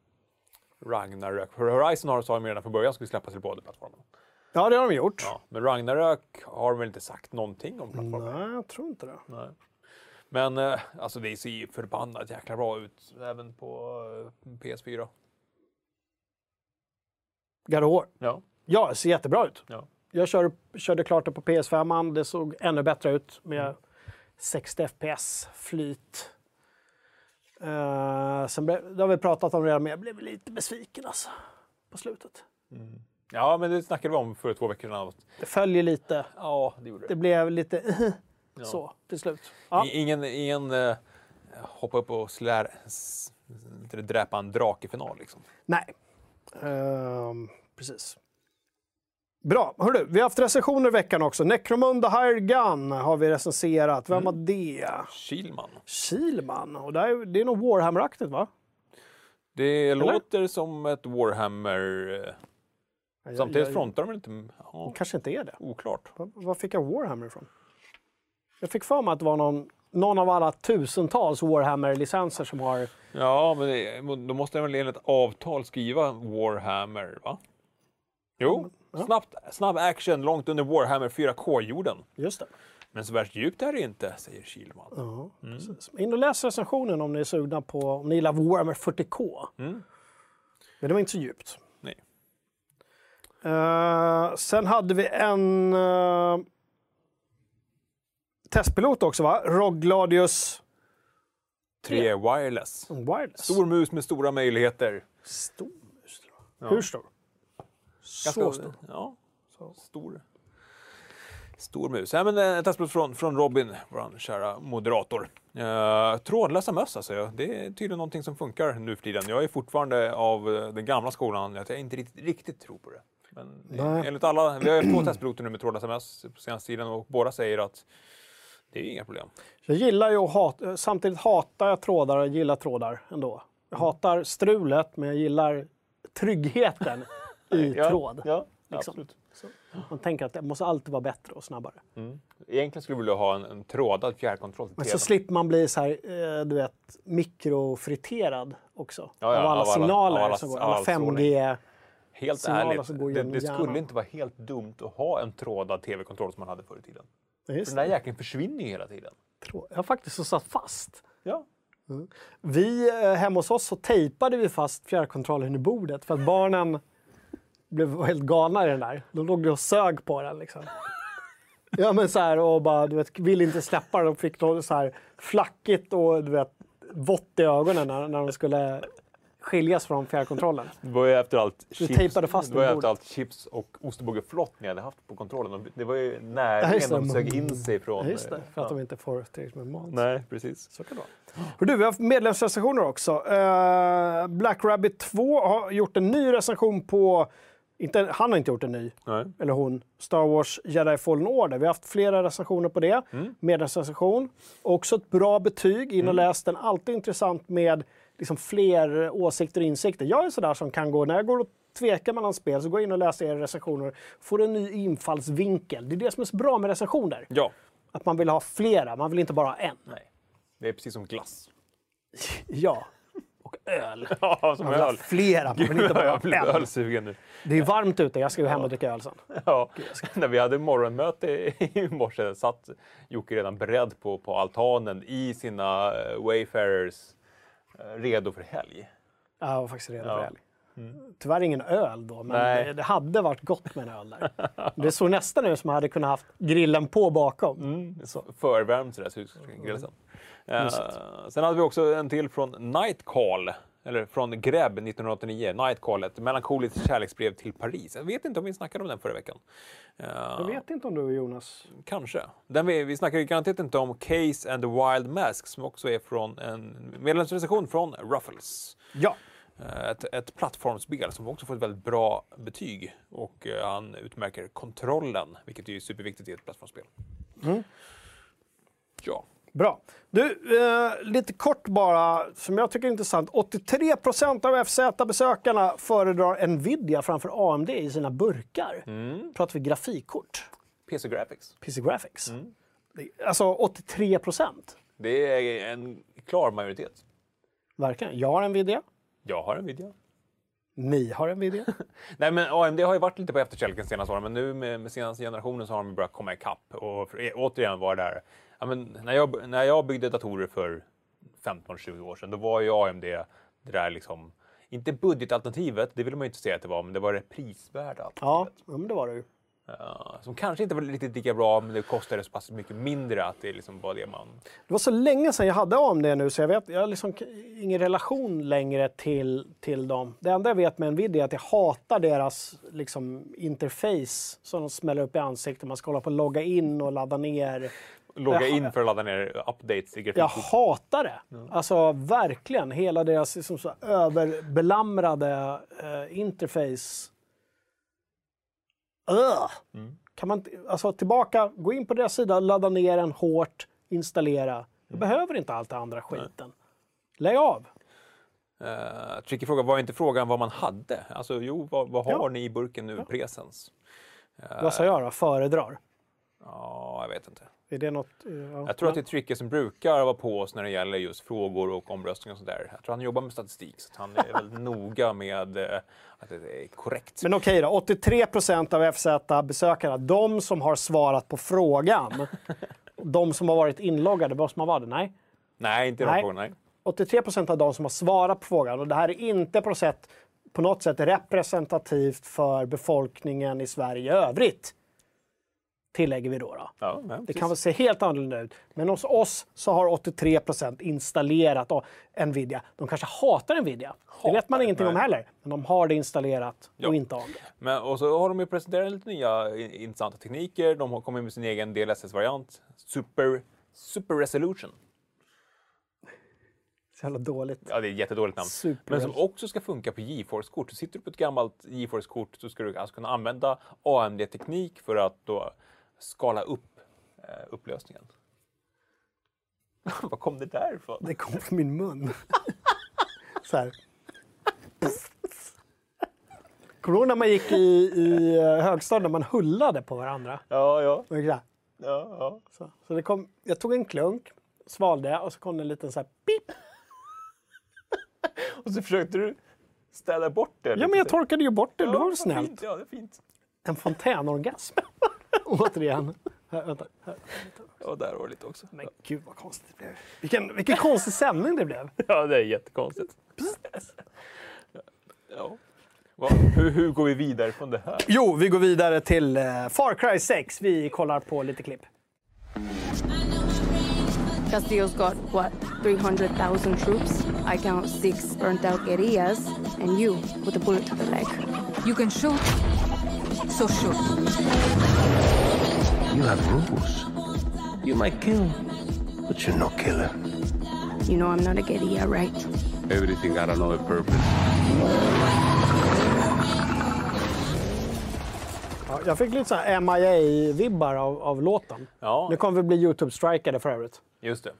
Ragnarök. Horizon har de redan från början skulle släppas till båda plattformarna. Ja, det har de gjort. Ja, men Ragnarök har de väl inte sagt någonting om plattformen. Nej, jag tror inte det. Nej. Men eh, alltså det ser ju förbannat jäkla bra ut även på eh, PS4. God of War. Ja. Ja, det ser jättebra ut. ja. Jag kör, körde klart det på PS5. Det såg ännu bättre ut med 60 FPS, flyt. Uh, sen blev, det har vi pratat om redan, men jag blev lite besviken alltså, på slutet. Ja, men det snackade vi om för två veckor sedan. Det följer lite. Ja, det gjorde det. Det blev lite så till slut. Ja. Ingen, ingen eh, hoppa upp och slär, dräpa en drake i final liksom. Nej. Ehm, precis. Bra. Hörru, vi har haft recensioner i veckan också. Necromunda Hired Gun har vi recenserat. Vem var det? Kilman. Kilman. Och det är, det är nog Warhammer-aktigt va? Det låter som ett Warhammer. eh, Jag- Samtidigt jag- frontar de inte. Ja, kanske inte är det. oklart. Var, fick jag Warhammer ifrån? Jag fick för mig att det var någon, någon av alla tusentals Warhammer-licenser som har... Ja, men det, då måste de väl enligt avtal skriva Warhammer, va? Jo, snabbt, snabb action långt under Warhammer 4K-jorden. Just det. Men så värst djupt är det inte, säger Kilman. Ja, precis. In och läs recensionen om ni är sugna på, om ni gillar Warhammer 40K. Men det var inte så djupt. Nej. Eh, sen hade vi en uh, testpilot också, va? ROG Gladius 3 wireless. Wireless. Stor mus med stora möjligheter. Stor mus. jag. Hur stor? Ganska så stor. Ja, stor. Stor mus. Ja, men en testpilot från, från Robin, vår kära moderator. Uh, trådlösa möss alltså. Det är tydligen någonting som funkar nu för tiden. Jag är fortfarande av eh, den gamla skolan att jag inte riktigt, riktigt tror på det. Men Nej. enligt alla, vi har ju två <clears throat> testpiloter nu med trådlösa möss på senaste tiden och båda säger att det är inga problem. Jag gillar ju att hata, samtidigt hatar jag trådar och gillar trådar ändå. Jag hatar strulet, men jag gillar tryggheten i tråd. Ja, liksom. absolut. Man tänker att det måste alltid vara bättre och snabbare. Egentligen skulle vi vilja ha en, en trådad fjärrkontroll till Men så slipper man bli så här, eh, du vet, mikrofriterad också. Ja, ja, av alla av alla- signaler av alla- som går. Alla all 5G. Helt signaler ärligt, som går det, det hjärnan. skulle inte vara helt dumt att ha en trådad tv-kontroll som man hade förr i tiden. Ja, För den där jäkeln försvinner ju hela tiden. Jag har faktiskt så satt fast. Ja. Vi, eh, hemma hos oss så tejpade vi fast fjärrkontrollen i bordet för att barnen blev helt galna i den där. De låg och sög på den liksom. Ja, men så här, och bara, du vet, vill inte släppa det. De fick något så här flackigt och du vet, vått i ögonen när, när de skulle skiljas från fjärrkontrollen. Det var ju efter allt tejpade fast det var den efter allt chips och ostbågeflott ni hade haft på kontrollen. Det var ju det. de sög in sig från... Just det, för att ja. de inte får tillräckligt med mat. Nej, precis. Så kan det vara. Du, vi har haft medlemsrecensioner också. Eh, Black Rabbit 2 har gjort en ny recension på, inte, han har inte gjort en ny, Nej. eller hon, Star Wars Jedi Fallen Order. Vi har haft flera recensioner på det. Mm. Medlemsrecension. Också ett bra betyg. In och läs den. Alltid intressant med liksom fler åsikter och insikter. Jag är sådär som kan gå, när jag går och tvekar mellan spel, så går jag in och läser era recensioner. Får en ny infallsvinkel. Det är det som är så bra med recensioner. Ja. Att man vill ha flera, man vill inte bara ha en. Nej. Det är precis som glass. <laughs> Ja. Och öl. <laughs> Ja, som Man öl. flera, man vill inte <laughs> bara jag blir ölsugen nu. Det är varmt ute, jag ska ju hem och dricka öl sen. <laughs> Ja, när vi hade morgonmöte i morse satt Jocke redan beredd på, på altanen i sina eh, Wayfarers eh, redo för helg. Jag var faktiskt redo för Ja. helg. Tyvärr ingen öl då, men Nej. det, det hade varit gott med en öl där. Det såg nästan ut som att jag hade kunnat haft grillen på bakom. Mm. Förvärmt sådär, så vi ska grilla sen. Eh, sen hade vi också en till från Nightcall, eller från Greb 1989. Nightcall, ett melankoliskt kärleksbrev till Paris. Jag vet inte om vi snackade om den förra veckan. Eh, Jag vet inte om du och Jonas... Kanske. Den vi, vi snackar ju garanterat inte om Case and the Wild Mask som också är från en medlemsrecension från Ruffles. Ja. Eh, Ett, ett plattformsspel som också får ett väldigt bra betyg och eh, han utmärker kontrollen, vilket är superviktigt i ett plattformsspel. Ja. Bra. Du, eh, lite kort bara, som jag tycker är intressant. 83% av FZ-besökarna föredrar Nvidia framför AMD i sina burkar. Mm. Pratar vi grafikkort, PC Graphics. PC Graphics. Mm. Det- Alltså 83% Det är en klar majoritet. Verkligen. Jag har Nvidia. Jag har en video. Ni har Nvidia. <laughs> Nej, men AMD har ju varit lite på efterkälken senaste åren, men nu med, med senaste generationen så har de börjat komma ikapp och återigen var där. Ja, men när, jag, när jag byggde datorer för 15-20 år sedan, då var ju AMD det där liksom, inte budgetalternativet, det ville man ju inte säga att det var, men det var det prisvärda alternativet. ja, men det var det ju. Ja, som kanske inte var riktigt lika bra, men det kostade så pass mycket mindre att det liksom var det man... Det var så länge sedan jag hade AMD nu så jag vet jag har liksom ingen relation längre till, till dem. Det enda jag vet med Nvidia är att jag hatar deras liksom, interface som de smäller upp i ansiktet. Man ska hålla på och logga in och ladda ner. Logga in för att ladda ner updates i Jag hatar det. Alltså verkligen. Hela deras liksom, så överbelamrade eh, interface. Ugh. Mm. Kan man alltså tillbaka, gå in på deras sida, ladda ner den hårt, installera. Jag behöver inte allt det andra skiten. Lägg av. Uh, tricky fråga, var inte frågan vad man hade? Alltså jo, vad, vad har Ja. ni i burken nu, presens? Eh, Vad sa jag då? Föredrar? Ja, jag vet inte. Är det något? eh, Ja. Jag tror att det är Tricky som brukar vara på oss när det gäller just frågor och omröstningar och sådär. Jag tror han jobbar med statistik, så att han är väldigt <laughs> noga med eh, att det är korrekt. Men okej då, 83% av FZ-besökarna, de som har svarat på frågan, <laughs> de som har varit inloggade, som har varit det? Nej. nej, inte i de Nej. frågorna. Nej. 83% av de som har svarat på frågan, och det här är inte på, sätt, på något sätt representativt för befolkningen i Sverige i övrigt. Tillägger vi då. då. Ja, Det kan väl se helt annorlunda ut. Men hos oss så har 83% installerat oh, Nvidia. De kanske hatar Nvidia. det vet man Hatar, ingenting om nej. heller. Men de har det installerat Ja. och inte AMD. Men, och så har de ju presenterat lite nya i- intressanta tekniker. De har kommit med sin egen DLSS-variant. Super, Super Resolution. Så jävla dåligt. Ja, det är ett jättedåligt namn. Super Men som också ska funka på GeForce-kort. Sitter du på ett gammalt GeForce-kort så ska du alltså kunna använda AMD-teknik för att då skala upp eh, upplösningen. <laughs> Var kom det där ifrån? Det kom från min mun. <laughs> så här. Kommer du ihåg när man gick i, i eh, högstadiet när man hullade på varandra? Ja, ja. Så ja, ja. Så, så det kom, jag tog en klunk, svalde och så kom det en liten så här pip. <laughs> Och så försökte du städa bort det. Ja, men jag torkade ju bort det. Ja, det var väl vad snällt. Fint. Ja, det är fint. En fontänorgasm. Återigen. Här, vänta. Här. Ja, där var det lite också. Men gud vad konstigt det blev. Vilken, vilken konstig sändning det blev. <laughs> Ja, det är jättekonstigt. Ja. Va? Hur, hur går vi vidare från det här? Jo, vi går vidare till eh, Far Cry 6. Vi kollar på lite klipp. Castillo's got, what, 300,000 troops? I count six burnt out areas, and you with a bullet to the leg. You can shoot, so shoot. You have rules. You might kill, but you're no killer. You know I'm not a guerrilla, right? Everything got another purpose. Ja, jag fick lite så här MIA-vibbar av, av låten. Ja. Nu kommer vi bli YouTube-strikade för övrigt. Just det.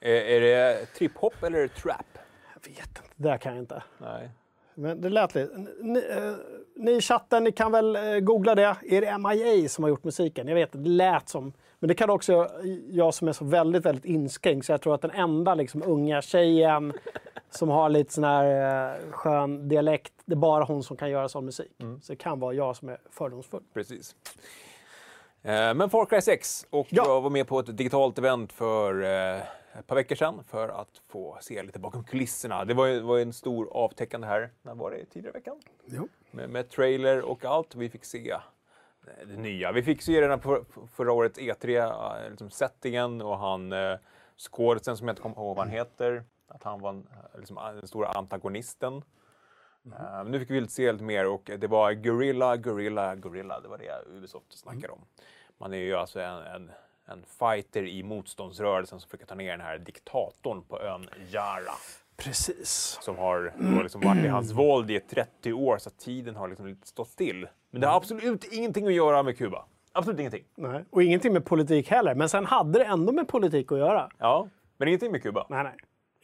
Är, är det trip-hop eller trap? Jag vet inte, det där kan jag inte. Nej. Men det lät lite. Ni, eh, ni i chatten, ni kan väl eh, googla det. Är det MIA som har gjort musiken? Jag vet, det lät som... Men det kan också jag som är så väldigt, väldigt inskränkt så jag tror att den enda liksom, unga tjejen som har lite sån här eh, skön dialekt, det är bara hon som kan göra sån musik. Så det kan vara jag som är fördomsfull. Precis. Eh, Men Far Cry 6 och Ja. jag var med på ett digitalt event för eh, ett par veckor sedan för att få se lite bakom kulisserna. Det var ju, var ju en stor avtäckande här, när var det? Tidigare veckan? Jo. Med, med trailer och allt. Vi fick se eh, det nya. Vi fick se redan på förra årets E3, eh, liksom settingen och han eh, skådisen som jag inte kommer ihåg vad han heter. Att han var eh, liksom, den stora antagonisten. Eh, men nu fick vi lite se lite mer och det var Gorilla, Gorilla, Gorilla. Det var det Ubisoft snackade om. Man är ju alltså en, en, en fighter i motståndsrörelsen som försöker ta ner den här diktatorn på ön Jara. Precis. Som har liksom varit i hans våld i 30 år så att tiden har liksom stått still. Men det har absolut ingenting att göra med Kuba. Absolut ingenting. Nej. Och ingenting med politik heller. Men sen hade det ändå med politik att göra. Ja, men ingenting med Kuba. Nej, nej.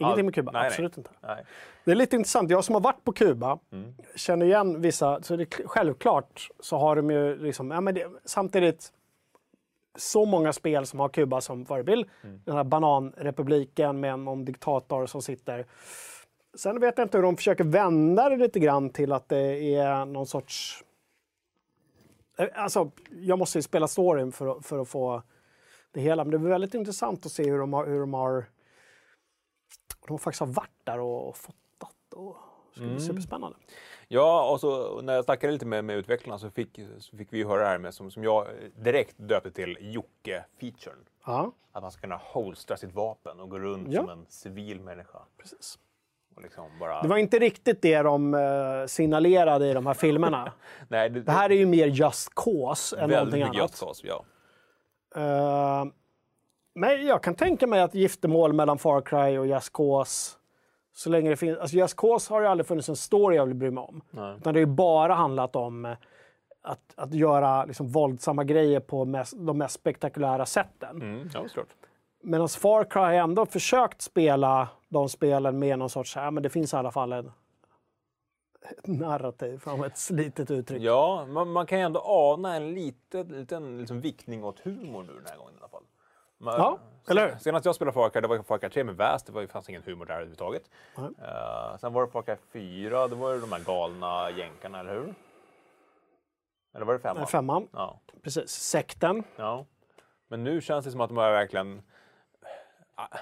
Ingenting med Kuba. Nej, nej. Absolut inte. Nej. Det är lite intressant. Jag som har varit på Kuba Mm. känner igen vissa. Så det, självklart så har de ju liksom, ja, men det, samtidigt så många spel som har Kuba som förebild. Mm. Den här bananrepubliken med en diktator som sitter. Sen vet jag inte hur de försöker vända det lite grann till att det är någon sorts... Eh, Alltså, jag måste ju spela storyn för, för att få det hela. Men det är väldigt intressant att se hur de har, hur de har de faktiskt har varit där och fotat. Och, så det är superspännande. Ja, och så när jag snackade lite med, med utvecklarna så fick, så fick vi höra det här med som, som jag direkt döpte till Jocke-featuren. Ja, Att man ska kunna holstra sitt vapen och gå runt Ja. som en civil människa. precis. Liksom bara... Det var inte riktigt det de uh, signalerade i de här filmerna. <laughs> Nej, det, Det här är ju mer just cause än någonting annat. Just Cause, ja. Eh, men jag kan tänka mig att giftermål mellan Far Cry och Just Cause, så länge det finns... Alltså Just Cause har ju aldrig funnits en story jag vill bry mig om. Utan det har ju bara handlat om eh, att, att göra liksom våldsamma grejer på mest, de mest spektakulära sätten. Mm, ja, såklart. Medan Far Cry har ändå försökt spela de spelen med någon sorts, ja men det finns i alla fall en ett narrativ, från ett slitet uttryck. Ja, man, man kan ju ändå ana en liten, liten liksom viktning åt humor nu den här gången i alla fall. Man, Ja, eller hur? Senast jag spelade Far Cry, det var Far Cry 3 med Väst, det var, fanns ingen humor där överhuvudtaget. Nej. Uh, sen var det Far Cry 4, då var det de här galna jänkarna, eller hur? Eller var det femman? Nej, Femman, Ja. precis. Sekten. ja. Men nu känns det som att de har verkligen a-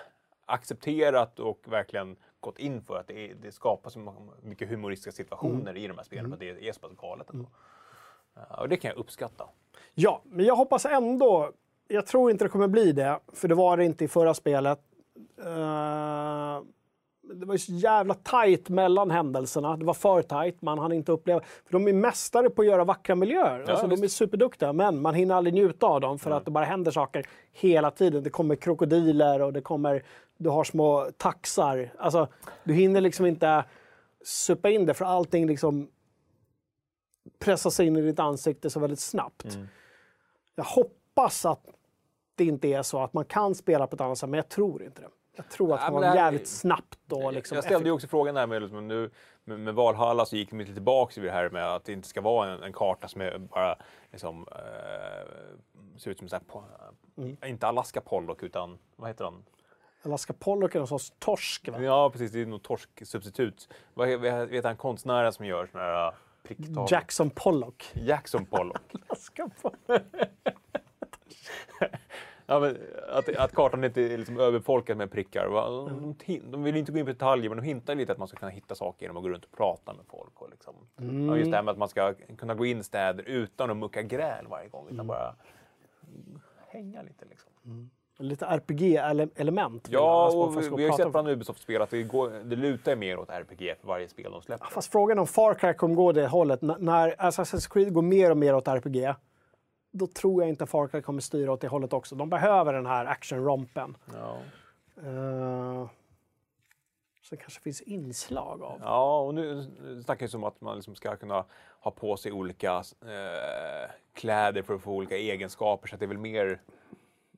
accepterat och verkligen gått in för att det, är, det skapas så mycket humoristiska situationer Mm. i de här spelen, för att det är så pass galet ändå. Ja, och det kan jag uppskatta. Ja, men jag hoppas ändå... Jag tror inte det kommer bli det, för det var det inte i förra spelet. Eh, det var ju så jävla tajt mellan händelserna. Det var för tajt, man hann inte uppleva... För de är mästare på att göra vackra miljöer. alltså, de är superduktiga, men man hinner aldrig njuta av dem för att det bara händer saker hela tiden. Det kommer krokodiler och det kommer... Du har små taxar. Alltså, du hinner liksom inte supa in det, för allting liksom pressas in i ditt ansikte så väldigt snabbt. Jag hoppas att det inte är så att man kan spela på ett annat sätt, men jag tror inte det. Jag tror att det var här- jävligt snabbt och liksom jag ställde ju också frågan där med, liksom, nu, med, med Valhalla så gick de lite tillbaka vid det här med att det inte ska vara en, en karta som är bara liksom, eh, ser ut som så här, Mm. inte Alaska Pollock utan vad heter den? Alaska Pollock är någon sorts torsk. Va? Ja precis, det är nog torsksubstitut. Vad vet han konstnären som gör såna här pricktavlor? Jackson Pollock. Jackson Pollock. <laughs> Alaska Pollock. <laughs> Ja, men att, att kartan inte är liksom överfolkad med prickar. va? De, hin- de vill inte gå in på detaljer, men de hintar lite att man ska kunna hitta saker genom att gå runt och prata med folk. Och liksom. ja, just det här med att man ska kunna gå in i städer utan att mucka gräl varje gång, utan bara hänga lite. Liksom. Lite RPG-element. Ja, och vi, vi har ju sett bland Ubisoft-spel att det, går, det lutar mer åt RPG för varje spel de släpper. Fast frågan om Far Cry kommer gå det hållet. N- när Assassin's Creed går mer och mer åt RPG, då tror jag inte Far Cry kommer styra åt det hållet också. De behöver den här action-rompen. Ja. Uh, det kanske finns inslag av. Ja, och nu snackar det om att man liksom ska kunna ha på sig olika eh, kläder för att få olika egenskaper. Så att det är väl mer,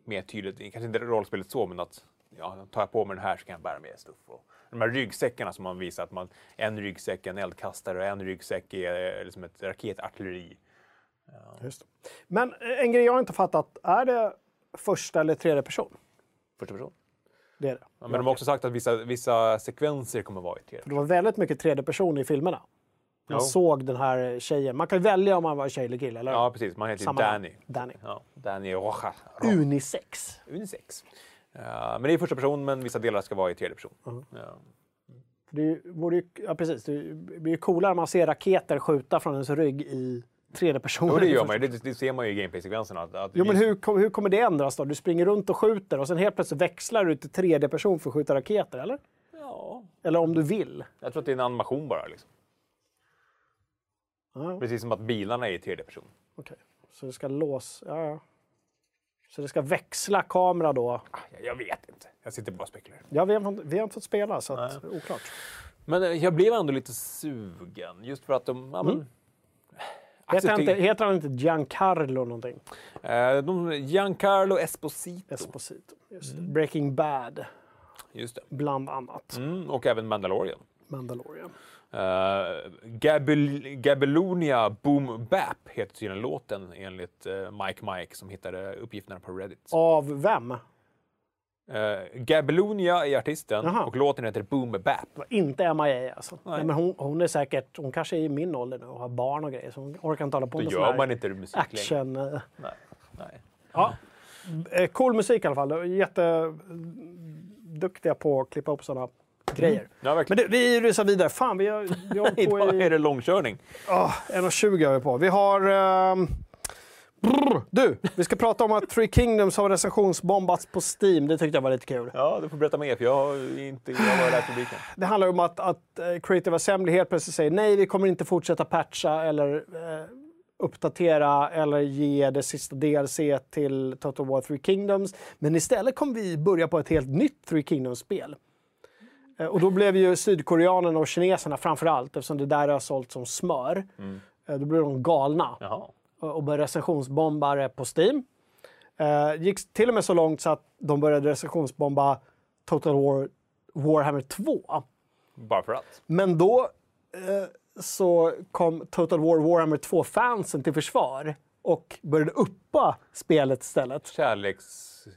mer tydligt, kanske inte rollspelet så, men att ja, tar jag på mig den här så kan jag bära mer stuff. Och de här ryggsäckarna som man visar, att man, en ryggsäck är en eldkastare och en ryggsäck är liksom ett raketartilleri. Just det. Men eh, en grej jag inte fattat, är det första eller tredje person? Första person. Det är det. Ja, men de har också sagt att vissa, vissa sekvenser kommer vara i tredje. Det var väldigt mycket tredje person i filmerna. Man Jo. såg den här tjejen. Man kan välja om man var tjej eller kille, eller Ja, precis. Man heter Samma. Danny. Danny. Ja, Danny Roja. Unisex. Unisex. Ja, men det är första person, men vissa delar ska vara i tredje person. Ja. Det är ju- vore ju, ja, precis. Det blir ju coolare om man ser raketer skjuta från ens rygg i tredje person. Jo, det gör man ju. <laughs> Det, det ser man ju i gameplay-sekvenserna. Att, att Jo, men hur, hur kommer det ändras då? Du springer runt och skjuter och sen helt plötsligt växlar du till tredje person för att skjuta raketer, eller? Ja, Eller om du vill. jag tror att det är en animation bara. Liksom. Ja, Precis som att bilarna är i tredje person. okej. Så det ska lås... Ja, ja. Så det ska växla kamera då? Ah, Jag, vet inte. Jag sitter bara och spekulerar. Ja, vi har, inte- vi har inte fått spela, så att, oklart. Men eh, jag blev ändå lite sugen. Just för att de... Ja, men, Heter han, inte, heter han inte Giancarlo någonting? Eh, de, Giancarlo Esposito. Esposito. Det. Breaking Bad, Just det. bland annat. Mm, och även Mandalorian. Mandalorian. Uh, Gabel, Gabelonia Boom Bap heter tydligen låten enligt eh, Mike Mike som hittade uppgifterna på Reddit. Av vem? Uh, Gabelonia är artisten Jaha. och låten heter Boom Bap. Inte MIA alltså. Nej. Nej. men hon, hon är säkert, hon kanske är i min ålder nu och har barn och grejer så hon orkar inte hålla på Då med gör man inte musik längre. action. eh. Nej, nej. Ja. Eh, Cool musik i alla fall. Jätteduktiga på att klippa upp sådana grejer. Ja. Men det, vi rusar vidare. Fan, vi har, vi har <laughs> på Idag är i det långkörning. oh, 1.20 har vi på. Vi har... ehm, brr, du, vi ska prata om att Three Kingdoms har recensionsbombats på Steam. Det tyckte jag var lite kul. Ja, du får berätta mer för jag har inte jag har läst rubriken. Det handlar om att, att eh, Creative Assembly helt plötsligt säger nej, vi kommer inte fortsätta patcha eller eh, uppdatera eller ge det sista DLC till Total War Three Kingdoms. Men istället kommer vi börja på ett helt nytt Three Kingdoms-spel. Eh, och då blev ju sydkoreanerna och kineserna framför allt, eftersom det där har sålt som smör, eh, då blev de galna Jaha. Och började recensionsbomba det på Steam. Eh, gick till och med så långt så att de började recensionsbomba Total War Warhammer 2. Bara för att. Men då eh, så kom Total War Warhammer 2-fansen till försvar och började uppa spelet istället. Kärleks...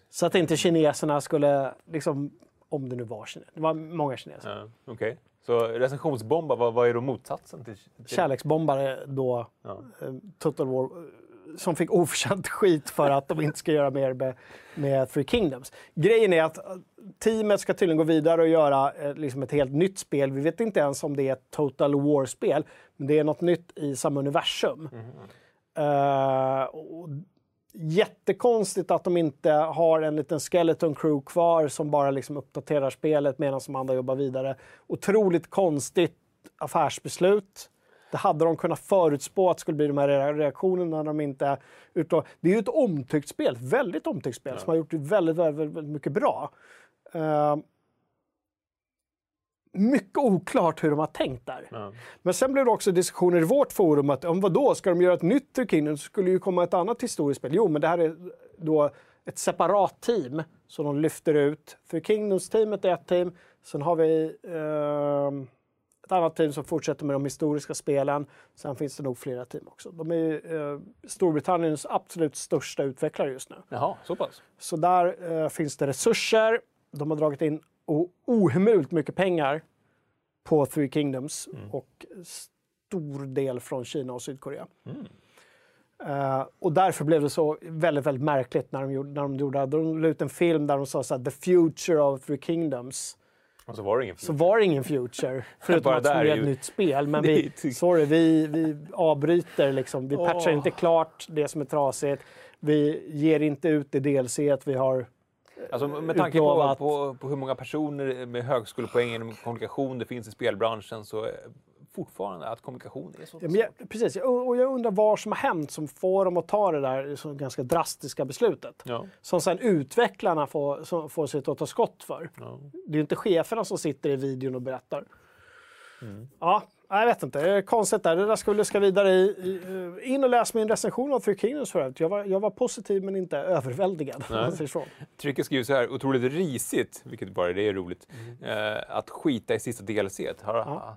Så att inte kineserna skulle, liksom, om det nu var kineser, det var många kineser. Ja, Okej. Så recensionsbomba, vad, vad är då motsatsen till... till... Kärleksbombare då, Ja. eh, Total War, eh, som fick oförtjänt <laughs> skit för att de inte ska göra mer med, med Three Kingdoms. Grejen är att eh, teamet ska tydligen gå vidare och göra eh, liksom ett helt nytt spel. Vi vet inte ens om det är ett Total War-spel, men det är något nytt i samma universum. Eh, och jättekonstigt att de inte har en liten skeleton crew kvar som bara liksom uppdaterar spelet medan de andra jobbar vidare. Otroligt konstigt affärsbeslut. Det hade de kunnat förutspå att det skulle bli de här re- reaktionerna när de inte... Utav, det är ju ett omtyckt spel, väldigt omtyckt spel som har gjort det väldigt, väldigt, väldigt mycket bra. Eh, mycket oklart hur de har tänkt där. Ja. Men sen blev det också diskussioner i vårt forum att om vad då ska de göra ett nytt Kingdoms så skulle ju komma ett annat historiskt spel. Jo, men det här är då ett separat team som de lyfter ut. Three Kingdoms-teamet är ett team. Sen har vi ehm, ett annat team som fortsätter med de historiska spelen. Sen finns det nog flera team också. De är eh, Storbritanniens absolut största utvecklare just nu. Jaha, så pass. Så där eh, finns det resurser. De har dragit in ohemult mycket pengar på Three Kingdoms och stor del från Kina och Sydkorea. Eh, och därför blev det så väldigt, väldigt märkligt när de gjorde, när de gjorde de la ut en film där de sa så här, the future of three kingdoms. Och så var det ingen Så var det ingen future, <laughs> förutom att det är ett nytt spel. Men <laughs> vi, sorry, vi, vi avbryter liksom. Vi patchar Åh. inte klart det som är trasigt. Vi ger inte ut det DLC att vi har Alltså, med tanke på, utlovat. på, på hur många personer med högskolepoäng inom kommunikation det finns i spelbranschen så är fortfarande att kommunikation är så Ja, jag, precis, och och jag undrar vad som har hänt som får dem att ta det där så ganska drastiska beslutet. Ja. Som sen utvecklarna får, som får sig att ta skott för. Ja. Det är ju inte cheferna som sitter i videon och berättar. Mm. Ja, jag vet inte. Konstigt där. Det där ska vi luska vidare i. eh, In och läs min recension av Three Kingdoms förut. Jag var, jag var positiv men inte överväldigad. Trycket skriver så här, otroligt risigt, vilket bara det är roligt, Mm. eh, att skita i sista DLC. Har, Va-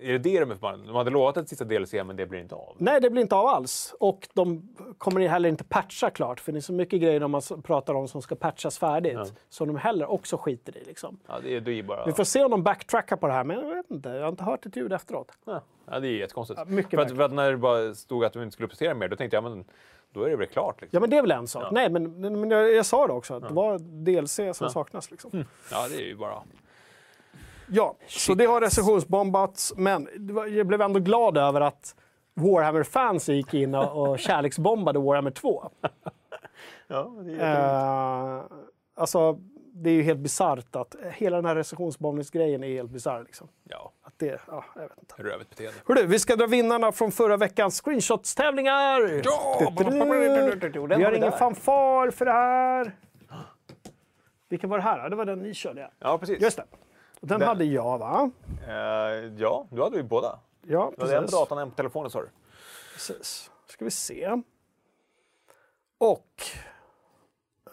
Är det det de är förbannade? De hade lovat ett sista DLC men det blir inte av. Nej, det blir inte av alls. Och de kommer heller inte patcha klart. För det är så mycket grejer de pratar om som ska patchas färdigt. Som de heller också skiter i. Liksom. Ja, det är, det är bara... Vi får se om de backtrackar på det här, men jag vet inte. Jag har inte hört ett ljud efteråt. Ja, ja, det är jättekonstigt. Ja, mycket för, att, för att när det bara stod att de inte skulle uppdatera mer, då tänkte jag men då är det väl klart. Liksom. Ja, men det är väl en sak. Nej, men, men jag, jag sa det också. Att det var DLC som saknas. Liksom. Ja, det är ju bara... Ja, så det har recensionsbombats. Men jag blev ändå glad över att Warhammer-fans gick in och, <laughs> kärleksbombade Warhammer 2. <laughs> Ja, det är Eh, alltså, det är ju helt bisarrt att hela den här recensionsbombningsgrejen är helt bisarr. Liksom. ja, Att det, ja, jag vet inte. rövigt beteende. Hörru, vi ska dra vinnarna från förra veckans screenshotstävlingar! Ja! <laughs> Vi har ingen fanfar för det här. Vilken var det här? Det var den ni körde, ja. Ja, precis. Just det. Och Den Den- hade jag, va? Eh, ja, du hade ju båda. Ja, Du hade en på precis. datorn och en på telefonen sa du. precis. Ska vi se. Och...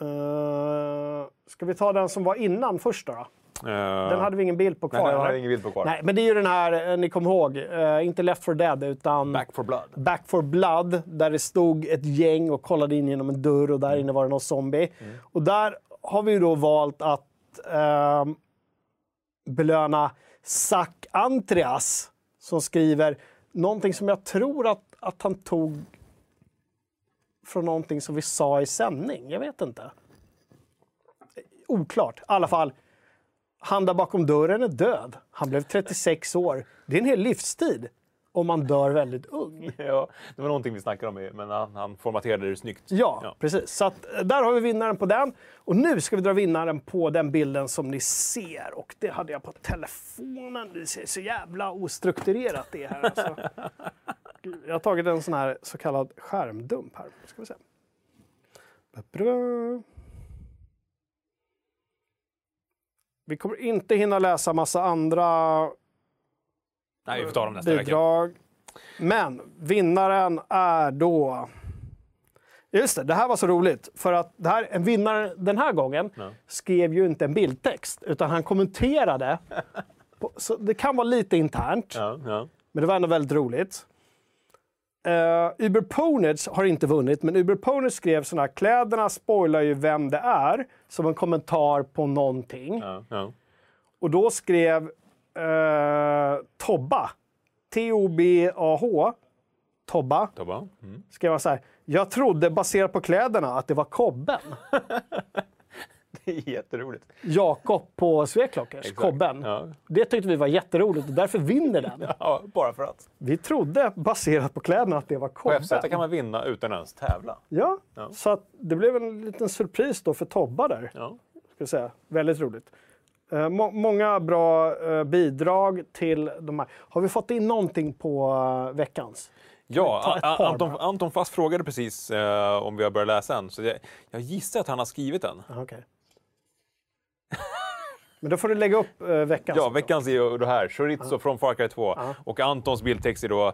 eh, ska vi ta den som var innan först då? då? Den hade vi ingen bild på kvar. Nej, den hade ingen bild på kvar. Nej, men det är ju den här, eh, ni kommer ihåg, eh, inte Left for Dead utan Back for blood. Back for Blood, där det stod ett gäng och kollade in genom en dörr och där inne var det någon zombie. Och där har vi ju då valt att ehm, belöna Zack Antrias som skriver någonting som jag tror att, att han tog från någonting som vi sa i sändning. Jag vet inte. Oklart. I alla fall, han där bakom dörren är död. Han blev 36 år. Det är en hel livstid om man dör väldigt ung. <laughs> Ja, det var någonting vi snackade om, men han, han formaterade det snyggt. Ja, Ja. precis. Så att, eh, där har vi vinnaren på den. Och nu ska vi dra vinnaren på den bilden som ni ser. Och det hade jag på telefonen. Det ser så jävla ostrukturerat det här. Alltså. <laughs> Jag har tagit en sån här så kallad skärmdump här. Ska vi se. Vi kommer inte hinna läsa massa andra Nej, vi får ta dem nästa vecka. bidrag. Men vinnaren är då... Just det, det här var så roligt. För att det här, en vinnare den här gången skrev ju inte en bildtext, utan han kommenterade. <laughs> på, så det kan vara lite internt, Ja, ja. men det var ändå väldigt roligt. Uh, Uber Ponage har inte vunnit, men Uber Ponage skrev såna här kläderna spoilar ju vem det är, som en kommentar på någonting. Ja. Och då skrev eh, Tobba, T-O-B-A-H, Tobba, Tobbe? Mm. skrev så här. Jag trodde baserat på kläderna att det var Kobben. <laughs> Det är jätteroligt. Jakob på Sveklockers, Kobben. Ja. Det tyckte vi var jätteroligt och därför vinner den. <laughs> ja, bara för att. Vi trodde baserat på kläderna att det var På Kobben. FZ kan man vinna utan ens tävla. Ja, Ja. så det blev en liten surpris då för Tobba där. Ja. Ska jag säga. Väldigt roligt. Eh, må- många bra eh, bidrag till de här. Har vi fått in någonting på eh, veckans? Ja, Anton. Anton Fast frågade precis eh, om vi har börjat läsa den, så jag, jag gissar att han har skrivit den. Ah, Okej. Men då får du lägga upp eh, veckans. Ja, veckans är ju det här, Chorizo från Far Cry 2. Och Antons bildtext är då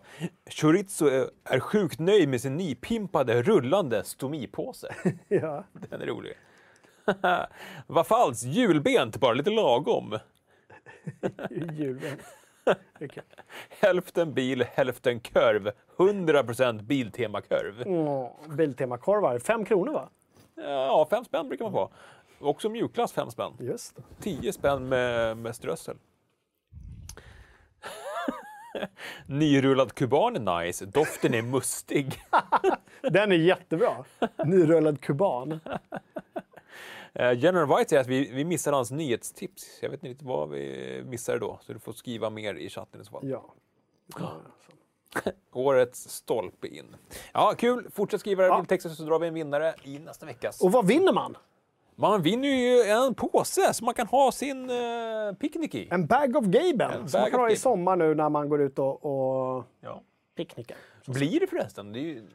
Chorizo är- är sjukt nöjd med sin nypimpade rullande stomipåse. <laughs> Ja. Den är rolig. <laughs> Vad falskt, julbent, bara lite lagom. <laughs> Är kul. <laughs> Hälften bil, hälften kurv. 100% Biltema-kurv. Åh, Biltema-korvar. Fem kronor va? Ja, fem spänn brukar man få. Också mjukglass fem spänn. Just det. 10 spänn med, med strössel. Nyrullad kuban är nice, doften är mustig. Den är jättebra. Nyrullad kuban. Eh, General White säger att vi, vi missade hans nyhetstips. Jag vet inte vad vi missade då, så du får skriva mer i chatten i så fall. Ja. <laughs> Årets stolpe in. Ja, kul! Fortsätt skriva Ja. ja. texter så drar vi en vinnare i nästa veckas. Och vad vinner man? Man vinner ju en påse som man kan ha sin uh, picknick i. En bag of Gaben. En Som man kan ha i sommar nu när man går ut och, och Ja. picknickar. Blir det förresten? Det är ju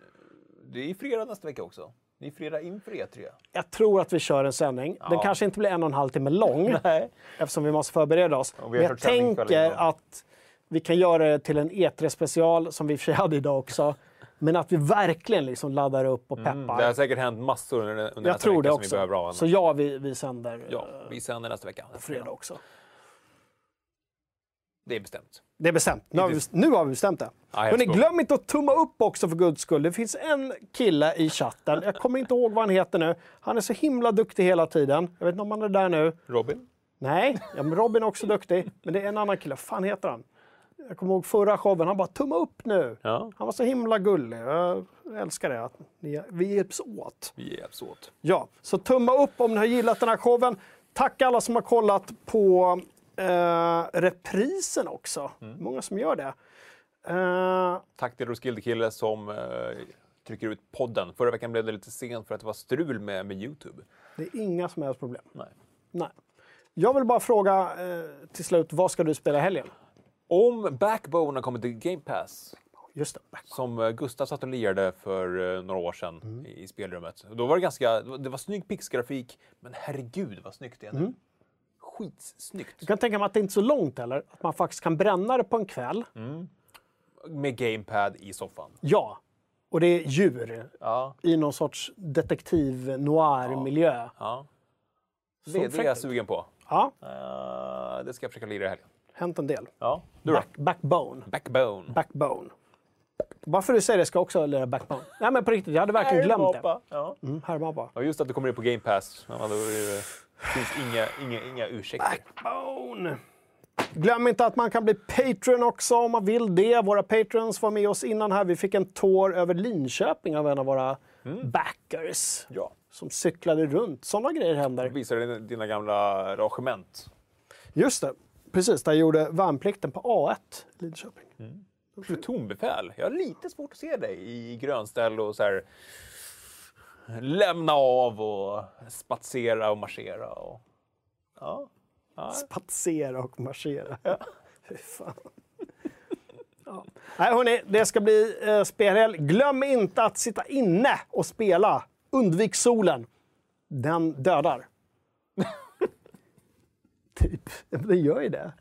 det är fredag nästa vecka också. Det är fredag inför E3. Jag tror att vi kör en sändning. Den Ja. kanske inte blir en och en halv timme lång <laughs> Nej. eftersom vi måste förbereda oss. Men jag tänker att vi kan göra det till en E3-special som vi i och för sig hade idag också. Men att vi verkligen liksom laddar upp och peppar. Mm, det har säkert hänt massor under, under jag nästa tror vecka det som vi behöver. En. Så ja, vi, vi sänder Ja, eh, vi sänder nästa vecka. fredag också. Det är bestämt. Det är bestämt. Nu har vi, nu har vi bestämt det. Ja, Hörrni, glöm inte att tumma upp också för guds skull. Det finns en kille i chatten. Jag kommer inte ihåg vad han heter nu. Han är så himla duktig hela tiden. Jag vet inte om han är där nu. Robin? Nej, ja, Robin är också duktig. Men det är en annan kille. Fan heter han? Jag kommer ihåg förra showen. Han bara tumma upp nu. Ja. Han var så himla gullig. Jag älskar det. Att ni, vi hjälps åt. Vi hjälps åt. Ja, så tumma upp om ni har gillat den här showen. Tack alla som har kollat på eh, reprisen också. Många som gör det. Eh, Tack till Roskilde-kille som eh, trycker ut podden. Förra veckan blev det lite sent för att det var strul med, med Youtube. det är inga som helst problem. Nej. Nej. Jag vill bara fråga eh, till slut, vad ska du spela helgen? Om Backbone har kommit till Game Pass, Just det. som eh, Gustav satt och lirade för eh, några år sedan Mm. i, spelrummet. Då var det ganska, det var, det var snygg pixgrafik, men herregud vad snyggt det är nu. Mm. Skitsnyggt. Jag kan tänka mig att det inte är så långt heller. Att man faktiskt kan bränna det på en kväll. Med gamepad i soffan. Ja. Och det är djur Ja, i någon sorts detektiv noir-miljö. ja. Så Det, det är jag sugen på. Ja, Eh, det ska jag försöka lira i helgen. hänt en del. Ja, du då? Back, backbone. Backbone. Backbone. Varför du säger det ska jag också lära backbone. Nej men på riktigt, jag hade verkligen glömt det. Ja. Mm, härmapa. Ja, just att det kommer in på Game Pass. Ja, då är det, finns inga, inga, inga ursäkter. Backbone. Glöm inte att man kan bli Patreon också om man vill det. Våra Patrons var med oss innan här. Vi fick en tour över Linköping av en av våra backers Ja. som cyklade runt. Sådana grejer händer. Visar dina, gamla regiment. Just det, precis. Där jag gjorde värnplikten på A1 i Linköping. Plutonbefäl. Jag har lite svårt att se dig i grönställ och så här lämna av och spatsera och marschera. Och... Ja. Spatsera och marschera. <laughs> Fy fan. Ja. Nej, hörni, det ska bli eh, spelhelg. Glöm inte att sitta inne och spela. Undvik solen. Den dödar. <laughs> typ. Ja, Den gör ju det.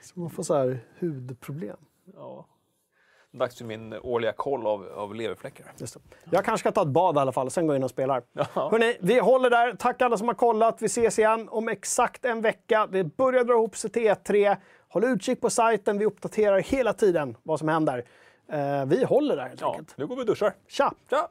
Så man får så här hudproblem. ja. Dags för min årliga koll av, av leverfläckar. Jag kanske ska ta ett bad i alla fall, sen gå in och spelar. Hörrni, vi håller där. Tack alla som har kollat. Vi ses igen om exakt en vecka. Det börjar dra ihop sig till E3. Håll utkik på sajten. Vi uppdaterar hela tiden vad som händer. Eh, vi håller där helt Ja, enkelt. nu går vi och duschar. Tja! Tja!